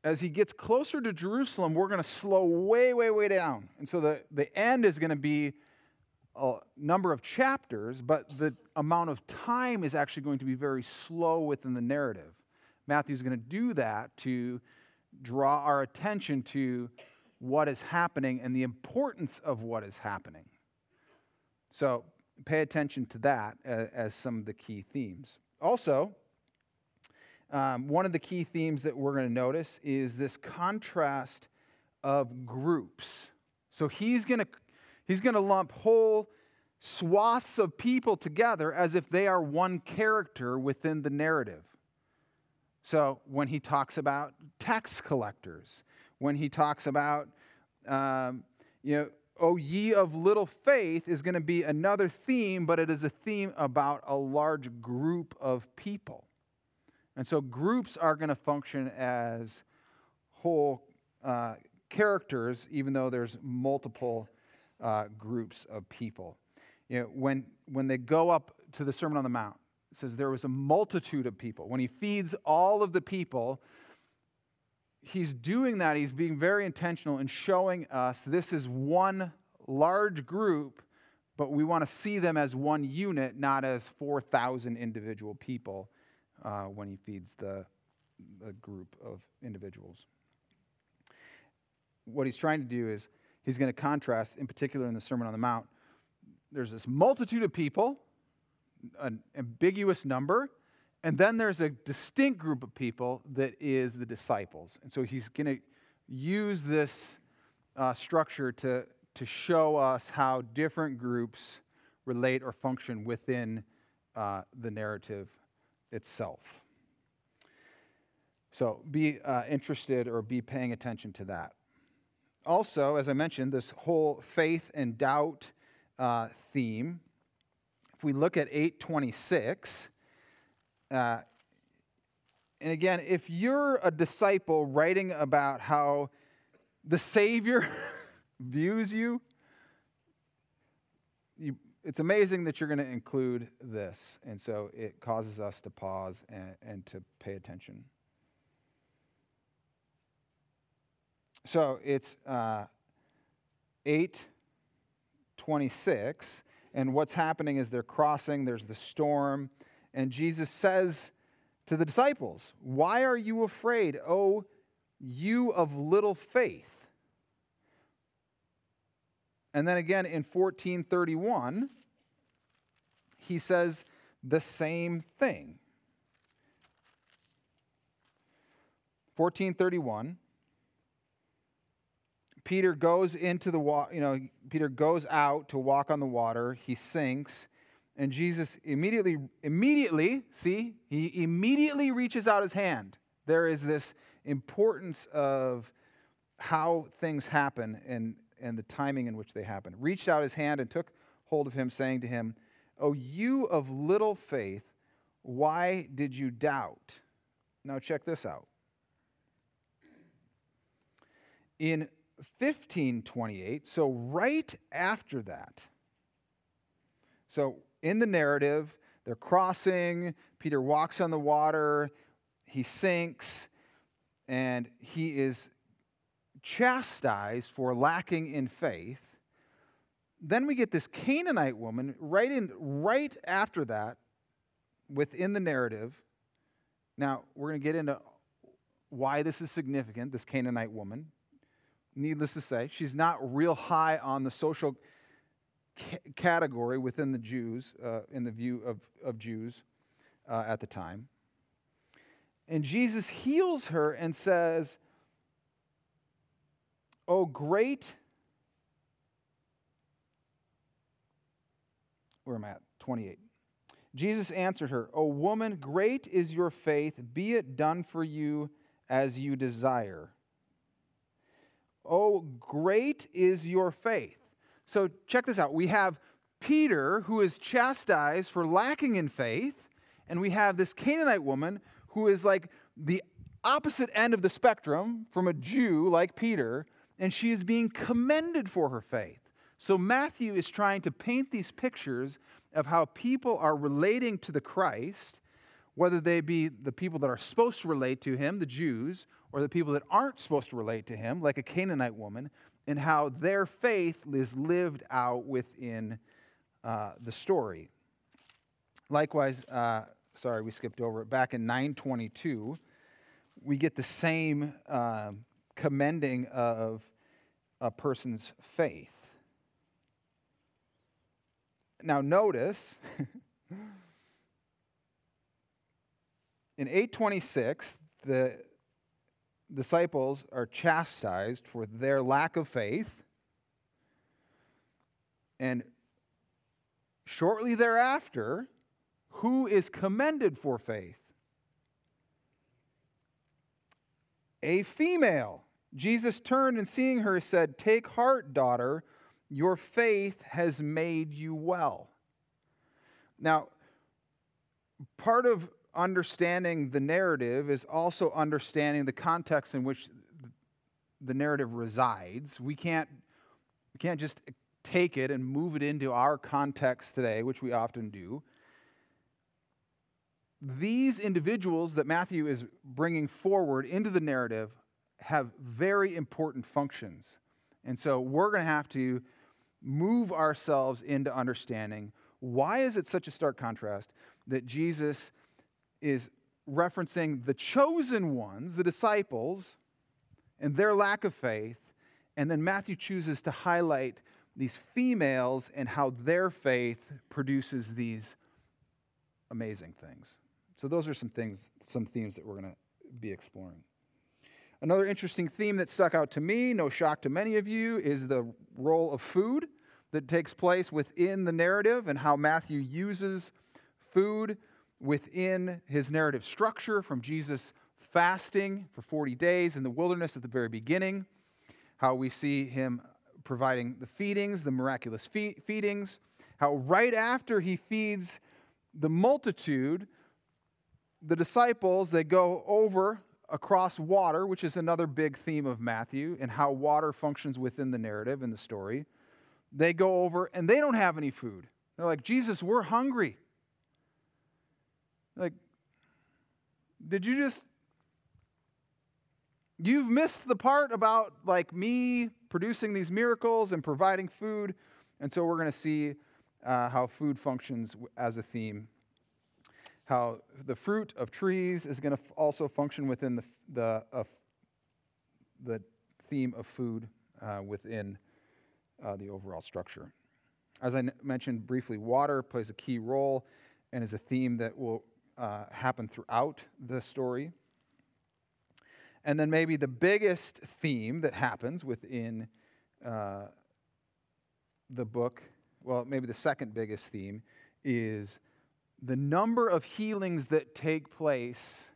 as he gets closer to Jerusalem, we're going to slow way, way, way down. And so the, the end is going to be a number of chapters, but the amount of time is actually going to be very slow within the narrative. Matthew's going to do that to draw our attention to what is happening and the importance of what is happening. So pay attention to that as, as some of the key themes. Also, um, one of the key themes that we're going to notice is this contrast of groups. So he's going to he's going to lump whole swaths of people together as if they are one character within the narrative. So when he talks about tax collectors, when he talks about um, you know O ye of little faith is going to be another theme, but it is a theme about a large group of people. And so groups are going to function as whole uh, characters, even though there's multiple uh, groups of people. You know, when, when they go up to the Sermon on the Mount, it says there was a multitude of people. When he feeds all of the people, he's doing that. He's being very intentional in showing us this is one large group, but we want to see them as one unit, not as 4,000 individual people uh, when he feeds the, the group of individuals. What he's trying to do is he's going to contrast, in particular in the Sermon on the Mount, there's this multitude of people, an ambiguous number, and then there's a distinct group of people that is the disciples. And so he's going to use this uh, structure to, to show us how different groups relate or function within uh, the narrative itself. So be uh, interested or be paying attention to that. Also, as I mentioned, this whole faith and doubt uh, theme. If we look at 826, uh, and again, if you're a disciple writing about how the Savior views you, you it's amazing that you're going to include this. And so it causes us to pause and, and to pay attention. So it's uh, 826, and what's happening is they're crossing, there's the storm, and Jesus says to the disciples, Why are you afraid, O you of little faith? And then again in 1431, he says the same thing. 1431 Peter goes into the water, you know, Peter goes out to walk on the water. He sinks. And Jesus immediately, immediately, see, he immediately reaches out his hand. There is this importance of how things happen and, and the timing in which they happened, Reached out his hand and took hold of him, saying to him, O you of little faith, why did you doubt? Now, check this out. In 1528, so right after that, so in the narrative, they're crossing, Peter walks on the water, he sinks, and he is chastised for lacking in faith. Then we get this Canaanite woman right in right after that within the narrative. Now, we're going to get into why this is significant, this Canaanite woman. Needless to say, she's not real high on the social c- category within the Jews, uh, in the view of, of Jews uh, at the time. And Jesus heals her and says, Oh, great. Where am I at? 28. Jesus answered her, O woman, great is your faith. Be it done for you as you desire. Oh, great is your faith. So check this out. We have Peter, who is chastised for lacking in faith, and we have this Canaanite woman who is like the opposite end of the spectrum from a Jew like Peter, and she is being commended for her faith. So Matthew is trying to paint these pictures of how people are relating to the Christ, whether they be the people that are supposed to relate to him, the Jews, or the people that aren't supposed to relate to him, like a Canaanite woman, and how their faith is lived out within uh, the story. Likewise, uh, sorry, we skipped over it. Back in 922, we get the same uh, commending of a person's faith. Now, notice in 826, the disciples are chastised for their lack of faith. And shortly thereafter, who is commended for faith? A female. Jesus turned and seeing her said, Take heart, daughter your faith has made you well. Now, part of understanding the narrative is also understanding the context in which the narrative resides. We can't, we can't just take it and move it into our context today, which we often do. These individuals that Matthew is bringing forward into the narrative have very important functions. And so we're going to have to move ourselves into understanding why is it such a stark contrast that Jesus is referencing the chosen ones, the disciples, and their lack of faith, and then Matthew chooses to highlight these females and how their faith produces these amazing things. So those are some things, some themes that we're going to be exploring. Another interesting theme that stuck out to me, no shock to many of you, is the role of food that takes place within the narrative and how Matthew uses food within his narrative structure from Jesus fasting for 40 days in the wilderness at the very beginning, how we see him providing the feedings, the miraculous feedings, how right after he feeds the multitude, the disciples, they go over across water, which is another big theme of Matthew, and how water functions within the narrative and the story. They go over and they don't have any food. They're like, Jesus, we're hungry. Like, did you just. You've missed the part about like me producing these miracles and providing food. And so we're going to see uh, how food functions as a theme how the fruit of trees is going to also function within the, the, uh, the theme of food uh, within uh, the overall structure. As I n- mentioned briefly, water plays a key role and is a theme that will uh, happen throughout the story. And then maybe the biggest theme that happens within uh, the book, well, maybe the second biggest theme, is the number of healings that take place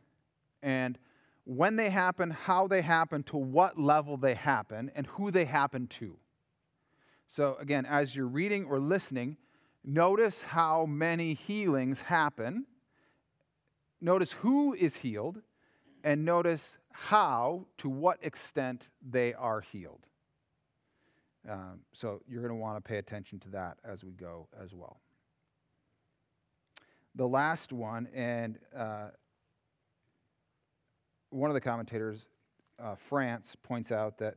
and when they happen, how they happen, to what level they happen, and who they happen to. So, again, as you're reading or listening, notice how many healings happen. Notice who is healed, and notice how, to what extent they are healed. Um, so, you're going to want to pay attention to that as we go as well. The last one, and uh, one of the commentators, uh, France, points out that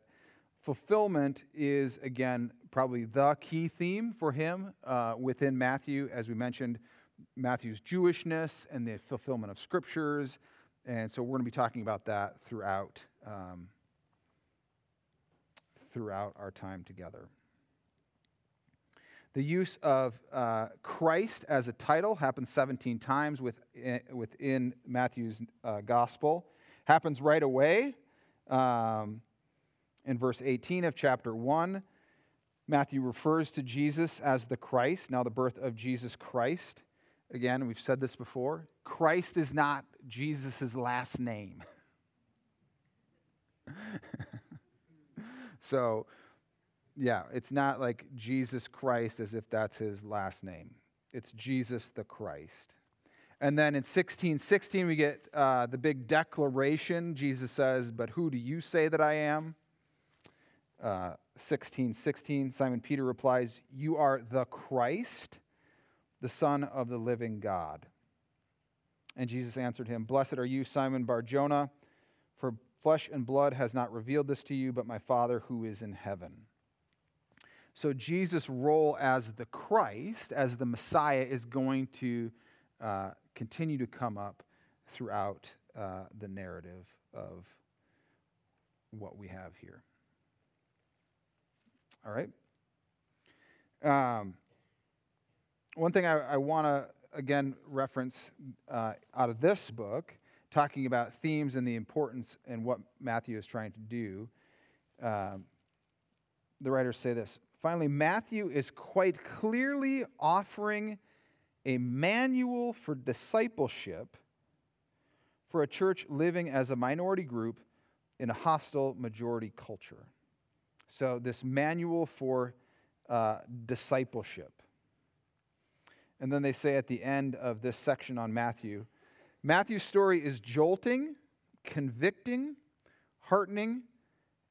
fulfillment is, again, probably the key theme for him uh, within Matthew. As we mentioned, Matthew's Jewishness and the fulfillment of scriptures. And so we're going to be talking about that throughout, um, throughout our time together. The use of uh, Christ as a title happens 17 times within, within Matthew's uh, gospel happens right away. Um, in verse 18 of chapter 1, Matthew refers to Jesus as the Christ. Now, the birth of Jesus Christ. Again, we've said this before Christ is not Jesus' last name. so, yeah, it's not like Jesus Christ as if that's his last name. It's Jesus the Christ. And then in 1616, we get uh, the big declaration. Jesus says, But who do you say that I am? Uh, 16, 16, Simon Peter replies, You are the Christ, the Son of the living God. And Jesus answered him, Blessed are you, Simon Barjona, for flesh and blood has not revealed this to you, but my Father who is in heaven. So Jesus' role as the Christ, as the Messiah, is going to uh, continue to come up throughout uh, the narrative of what we have here. All right? Um, one thing I, I want to, again, reference uh, out of this book, talking about themes and the importance and what Matthew is trying to do, um, the writers say this. Finally, Matthew is quite clearly offering a manual for discipleship for a church living as a minority group in a hostile majority culture. So, this manual for uh, discipleship. And then they say at the end of this section on Matthew Matthew's story is jolting, convicting, heartening,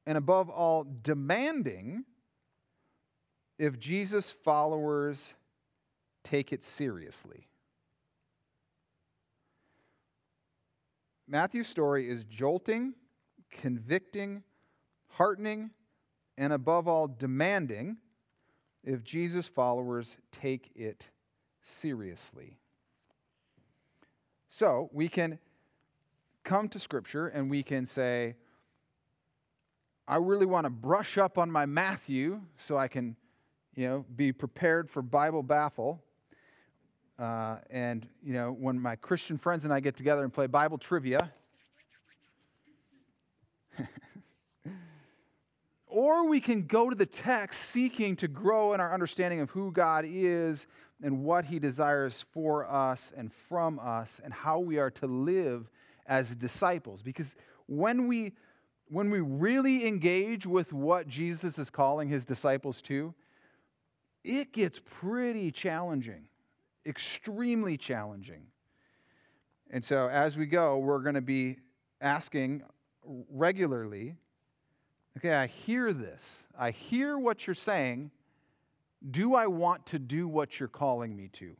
and above all, demanding if Jesus' followers take it seriously. Matthew's story is jolting, convicting, heartening, and above all, demanding if Jesus' followers take it seriously. So we can come to Scripture and we can say, I really want to brush up on my Matthew so I can, you know, be prepared for Bible Baffle. Uh, and, you know, when my Christian friends and I get together and play Bible trivia, or we can go to the text seeking to grow in our understanding of who God is and what he desires for us and from us and how we are to live as disciples. Because when we when we really engage with what Jesus is calling his disciples to, it gets pretty challenging extremely challenging. And so as we go, we're going to be asking regularly okay, I hear this. I hear what you're saying. Do I want to do what you're calling me to?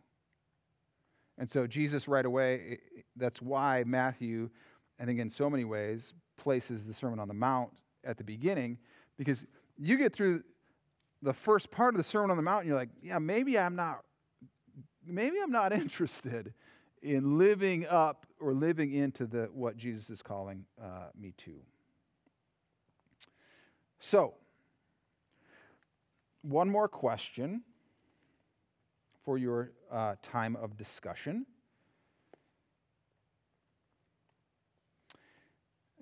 And so Jesus, right away, that's why Matthew, I think in so many ways, places the Sermon on the Mount at the beginning, because you get through the first part of the Sermon on the Mount, you're like, yeah, maybe I'm not maybe I'm not interested in living up or living into the, what Jesus is calling uh, me to. So, one more question for your uh, time of discussion.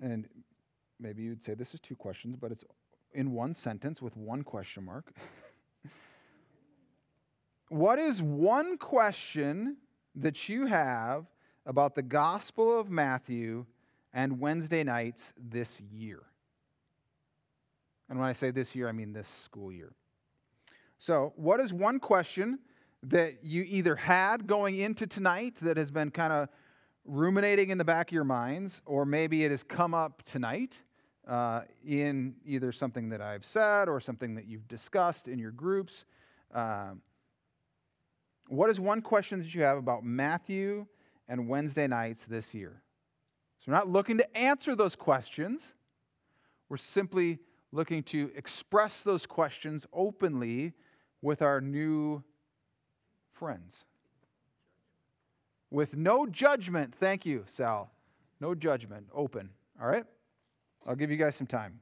And maybe you'd say this is two questions, but it's in one sentence with one question mark. what is one question that you have about the Gospel of Matthew and Wednesday nights this year? And when I say this year, I mean this school year. So, what is one question that you either had going into tonight that has been kind of ruminating in the back of your minds, or maybe it has come up tonight uh, in either something that I've said or something that you've discussed in your groups? Um, what is one question that you have about Matthew and Wednesday nights this year? So, we're not looking to answer those questions. We're simply looking to express those questions openly with our new friends. With no judgment. Thank you, Sal. No judgment. Open. All right? I'll give you guys some time.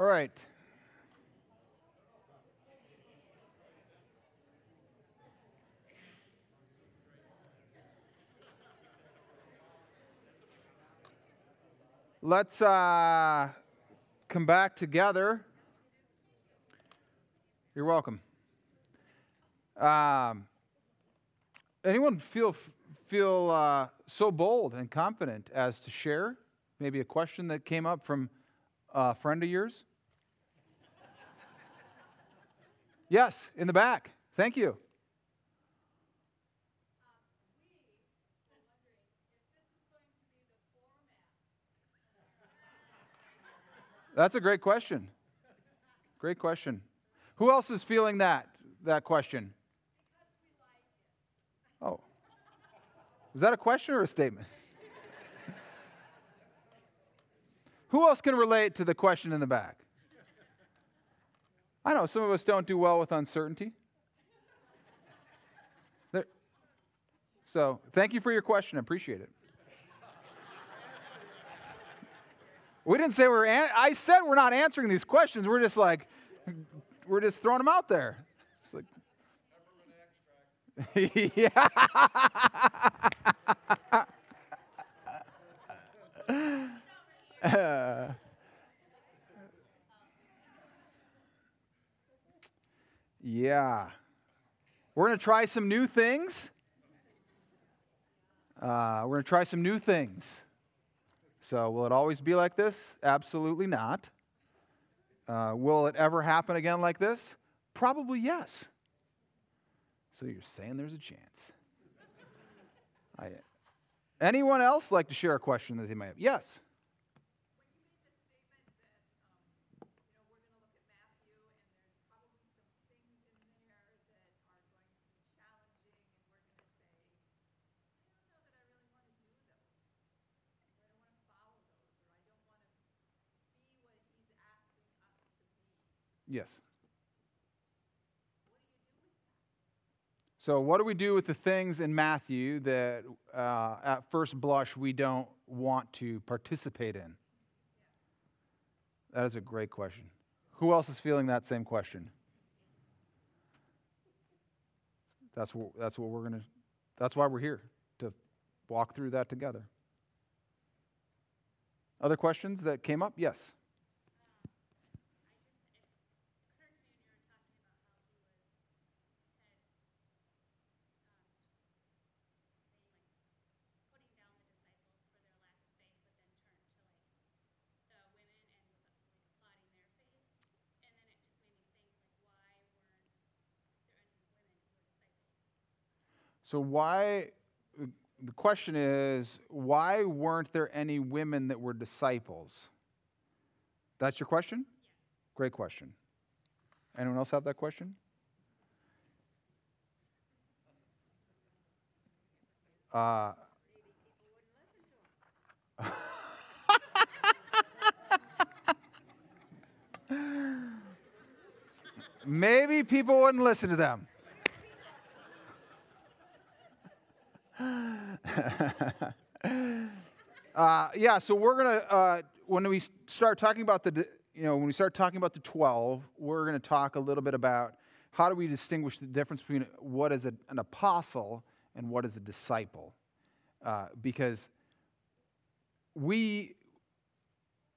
All right. Let's uh, come back together. You're welcome. Um, anyone feel feel uh, so bold and confident as to share maybe a question that came up from a friend of yours? Yes, in the back. Thank you. That's a great question. Great question. Who else is feeling that that question? Oh. Was that a question or a statement? Who else can relate to the question in the back? I know some of us don't do well with uncertainty. There. So, thank you for your question. I appreciate it. We didn't say we are an- I said we're not answering these questions. We're just like, we're just throwing them out there. It's like, yeah. yeah. We're going to try some new things. Uh, we're going to try some new things. So, will it always be like this? Absolutely not. Uh, will it ever happen again like this? Probably yes. So, you're saying there's a chance. I, anyone else like to share a question that they might have? Yes. Yes. So, what do we do with the things in Matthew that uh, at first blush we don't want to participate in? That is a great question. Who else is feeling that same question? That's what, that's what we're going to, that's why we're here, to walk through that together. Other questions that came up? Yes. So, why, the question is, why weren't there any women that were disciples? That's your question? Great question. Anyone else have that question? Uh, Maybe people wouldn't listen to them. Uh, yeah, so we're going to, uh, when we start talking about the, you know, when we start talking about the 12, we're going to talk a little bit about how do we distinguish the difference between what is a, an apostle and what is a disciple. Uh, because we,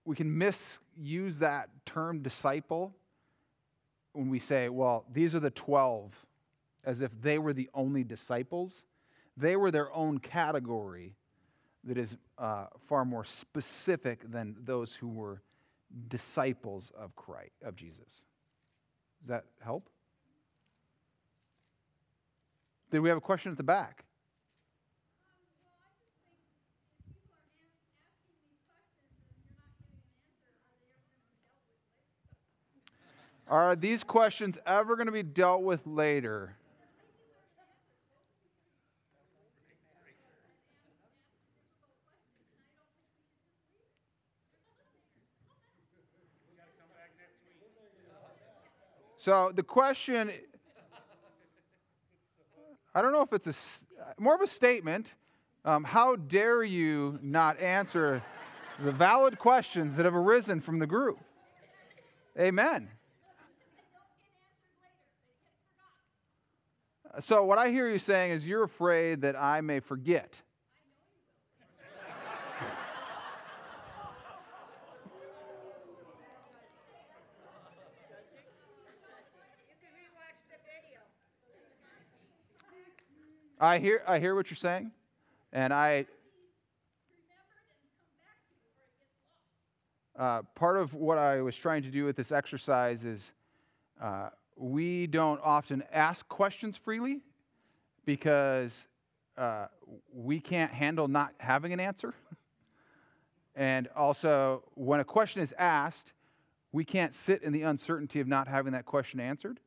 we can misuse that term disciple when we say, well, these are the 12, as if they were the only disciples. They were their own category that is uh, far more specific than those who were disciples of Christ, of Jesus. Does that help? Did we have a question at the back? Are these questions ever going to be dealt with later? So the question, I don't know if it's a, more of a statement. Um, how dare you not answer the valid questions that have arisen from the group? Amen. So, what I hear you saying is you're afraid that I may forget. I hear, I hear what you're saying, and I. Uh, part of what I was trying to do with this exercise is uh, we don't often ask questions freely because uh, we can't handle not having an answer. and also, when a question is asked, we can't sit in the uncertainty of not having that question answered.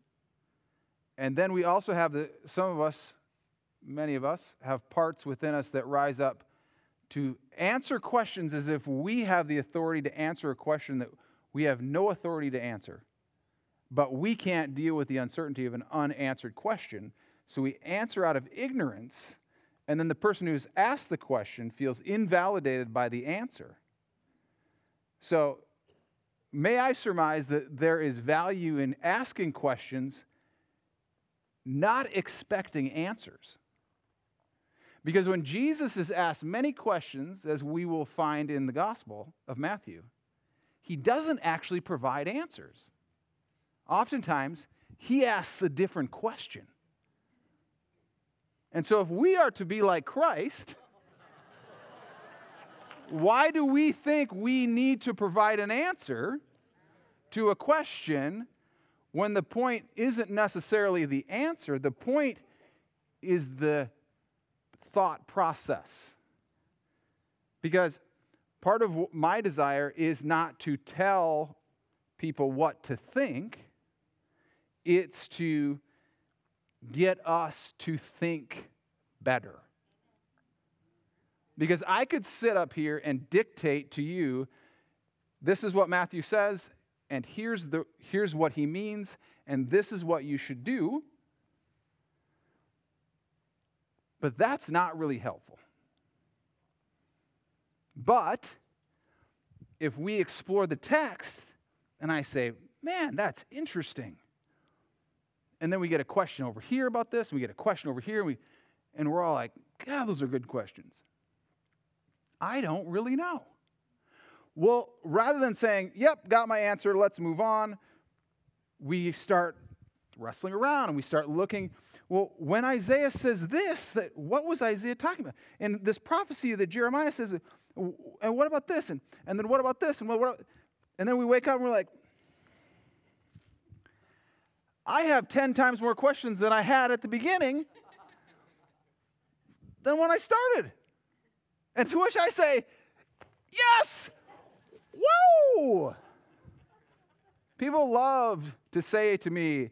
And then we also have the, some of us, many of us, have parts within us that rise up to answer questions as if we have the authority to answer a question that we have no authority to answer. But we can't deal with the uncertainty of an unanswered question. So we answer out of ignorance, and then the person who's asked the question feels invalidated by the answer. So, may I surmise that there is value in asking questions, not expecting answers? Because when Jesus is asked many questions, as we will find in the Gospel of Matthew, he doesn't actually provide answers. Oftentimes, he asks a different question. And so, if we are to be like Christ, why do we think we need to provide an answer to a question when the point isn't necessarily the answer? The point is the thought process. Because part of my desire is not to tell people what to think, it's to get us to think better. Because I could sit up here and dictate to you this is what Matthew says, and here's, the, here's what he means, and this is what you should do. But that's not really helpful. But if we explore the text and I say, man, that's interesting, and then we get a question over here about this, and we get a question over here, and, we, and we're all like, God, those are good questions. I don't really know. Well, rather than saying, yep, got my answer, let's move on, we start wrestling around and we start looking. Well, when Isaiah says this, that what was Isaiah talking about? And this prophecy that Jeremiah says, and what about this? And, and then what about this? And, what, what, and then we wake up and we're like, I have 10 times more questions than I had at the beginning than when I started. And to which I say, Yes! Whoa! People love to say to me,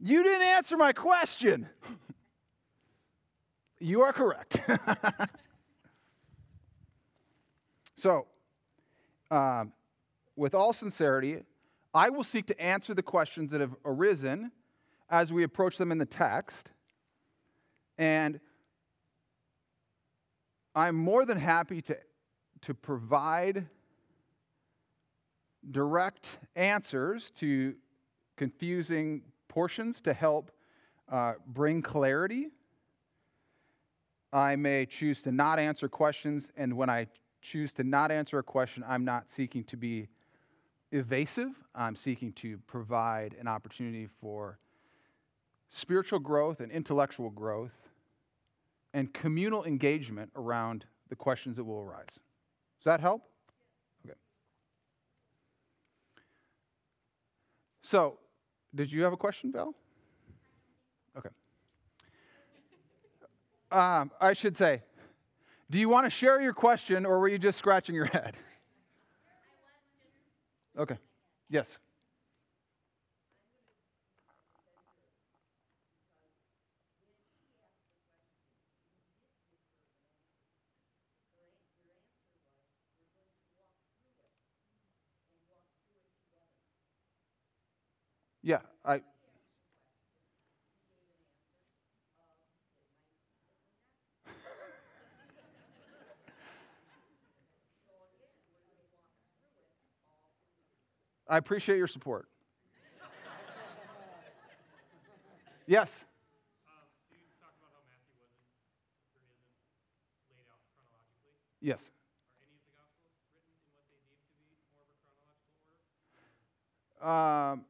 You didn't answer my question. you are correct. so, um, with all sincerity, I will seek to answer the questions that have arisen as we approach them in the text. And I'm more than happy to, to provide direct answers to confusing portions to help uh, bring clarity. I may choose to not answer questions, and when I choose to not answer a question, I'm not seeking to be evasive. I'm seeking to provide an opportunity for spiritual growth and intellectual growth and communal engagement around the questions that will arise. Does that help? Okay. So, did you have a question, Val? Okay. Um, I should say, do you want to share your question or were you just scratching your head? Okay. Yes. Yeah, I I appreciate your support. yes. Yes. Um,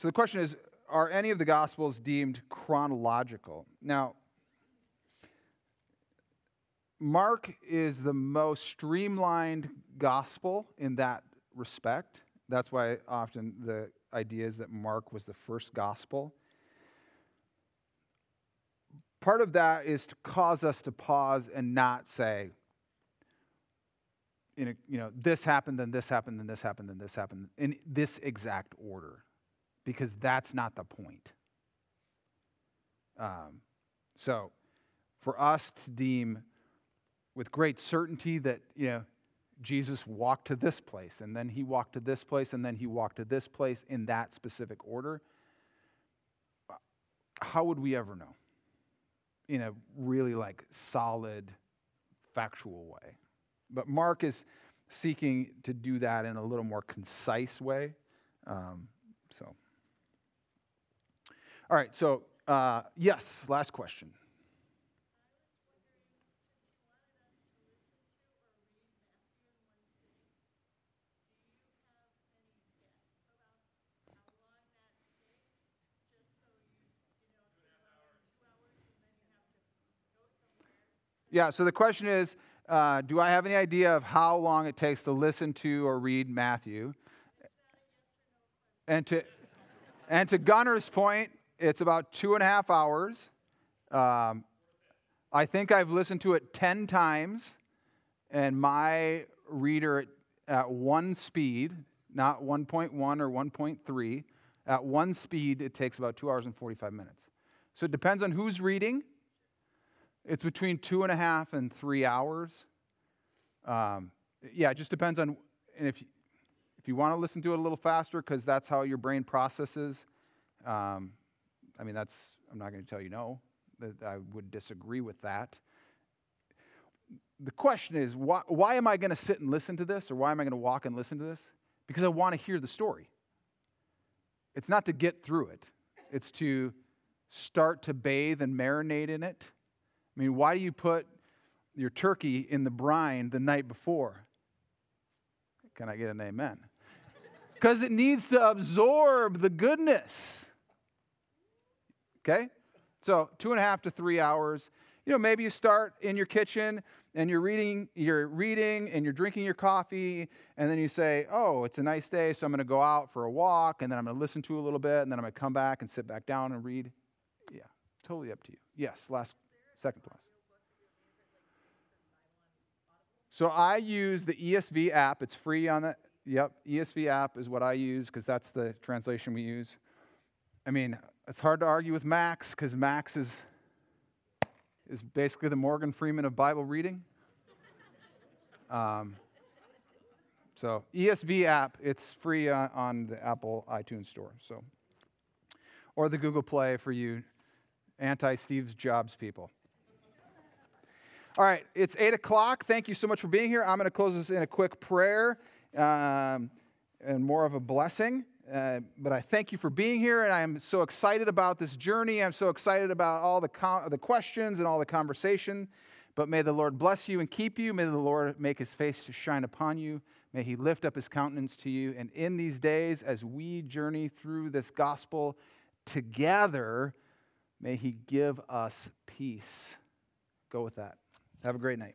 so the question is Are any of the Gospels deemed chronological? Now, Mark is the most streamlined gospel in that respect. That's why often the idea is that Mark was the first gospel. Part of that is to cause us to pause and not say, you know, this happened, then this happened, then this happened, then this happened, in this exact order, because that's not the point. Um, so, for us to deem with great certainty that, you know, Jesus walked to this place, and then he walked to this place, and then he walked to this place in that specific order, how would we ever know? In a really like solid, factual way. But Mark is seeking to do that in a little more concise way. Um, so, all right, so uh, yes, last question. Yeah, so the question is uh, Do I have any idea of how long it takes to listen to or read Matthew? And to, and to Gunner's point, it's about two and a half hours. Um, I think I've listened to it 10 times, and my reader at one speed, not 1.1 or 1.3, at one speed, it takes about two hours and 45 minutes. So it depends on who's reading it's between two and a half and three hours. Um, yeah, it just depends on, and if you, if you want to listen to it a little faster, because that's how your brain processes, um, I mean, that's, I'm not going to tell you no, I would disagree with that. The question is, why, why am I going to sit and listen to this, or why am I going to walk and listen to this? Because I want to hear the story. It's not to get through it, it's to start to bathe and marinate in it I mean, why do you put your turkey in the brine the night before? Can I get an amen? Because it needs to absorb the goodness. Okay? So, two and a half to three hours. You know, maybe you start in your kitchen and you're reading, you're reading and you're drinking your coffee, and then you say, Oh, it's a nice day, so I'm to go out for a walk, and then I'm to listen to a little bit, and then I'm to come back and sit back down and read. Yeah, totally up to you. Yes, last Second class. So I use the ESV app. It's free on the yep, ESV app is what I use because that's the translation we use. I mean, it's hard to argue with Max because Max is is basically the Morgan Freeman of Bible reading. Um, so ESV app, it's free on, on the Apple iTunes store. So, or the Google Play for you anti Steve Jobs people. All right, it's 8 o'clock. Thank you so much for being here. I'm going to close this in a quick prayer um, and more of a blessing. Uh, but I thank you for being here, and I'm so excited about this journey. I'm so excited about all the, the questions and all the conversation. But may the Lord bless you and keep you. May the Lord make his face to shine upon you. May he lift up his countenance to you. And in these days, as we journey through this gospel together, may he give us peace. Go with that. Have a great night.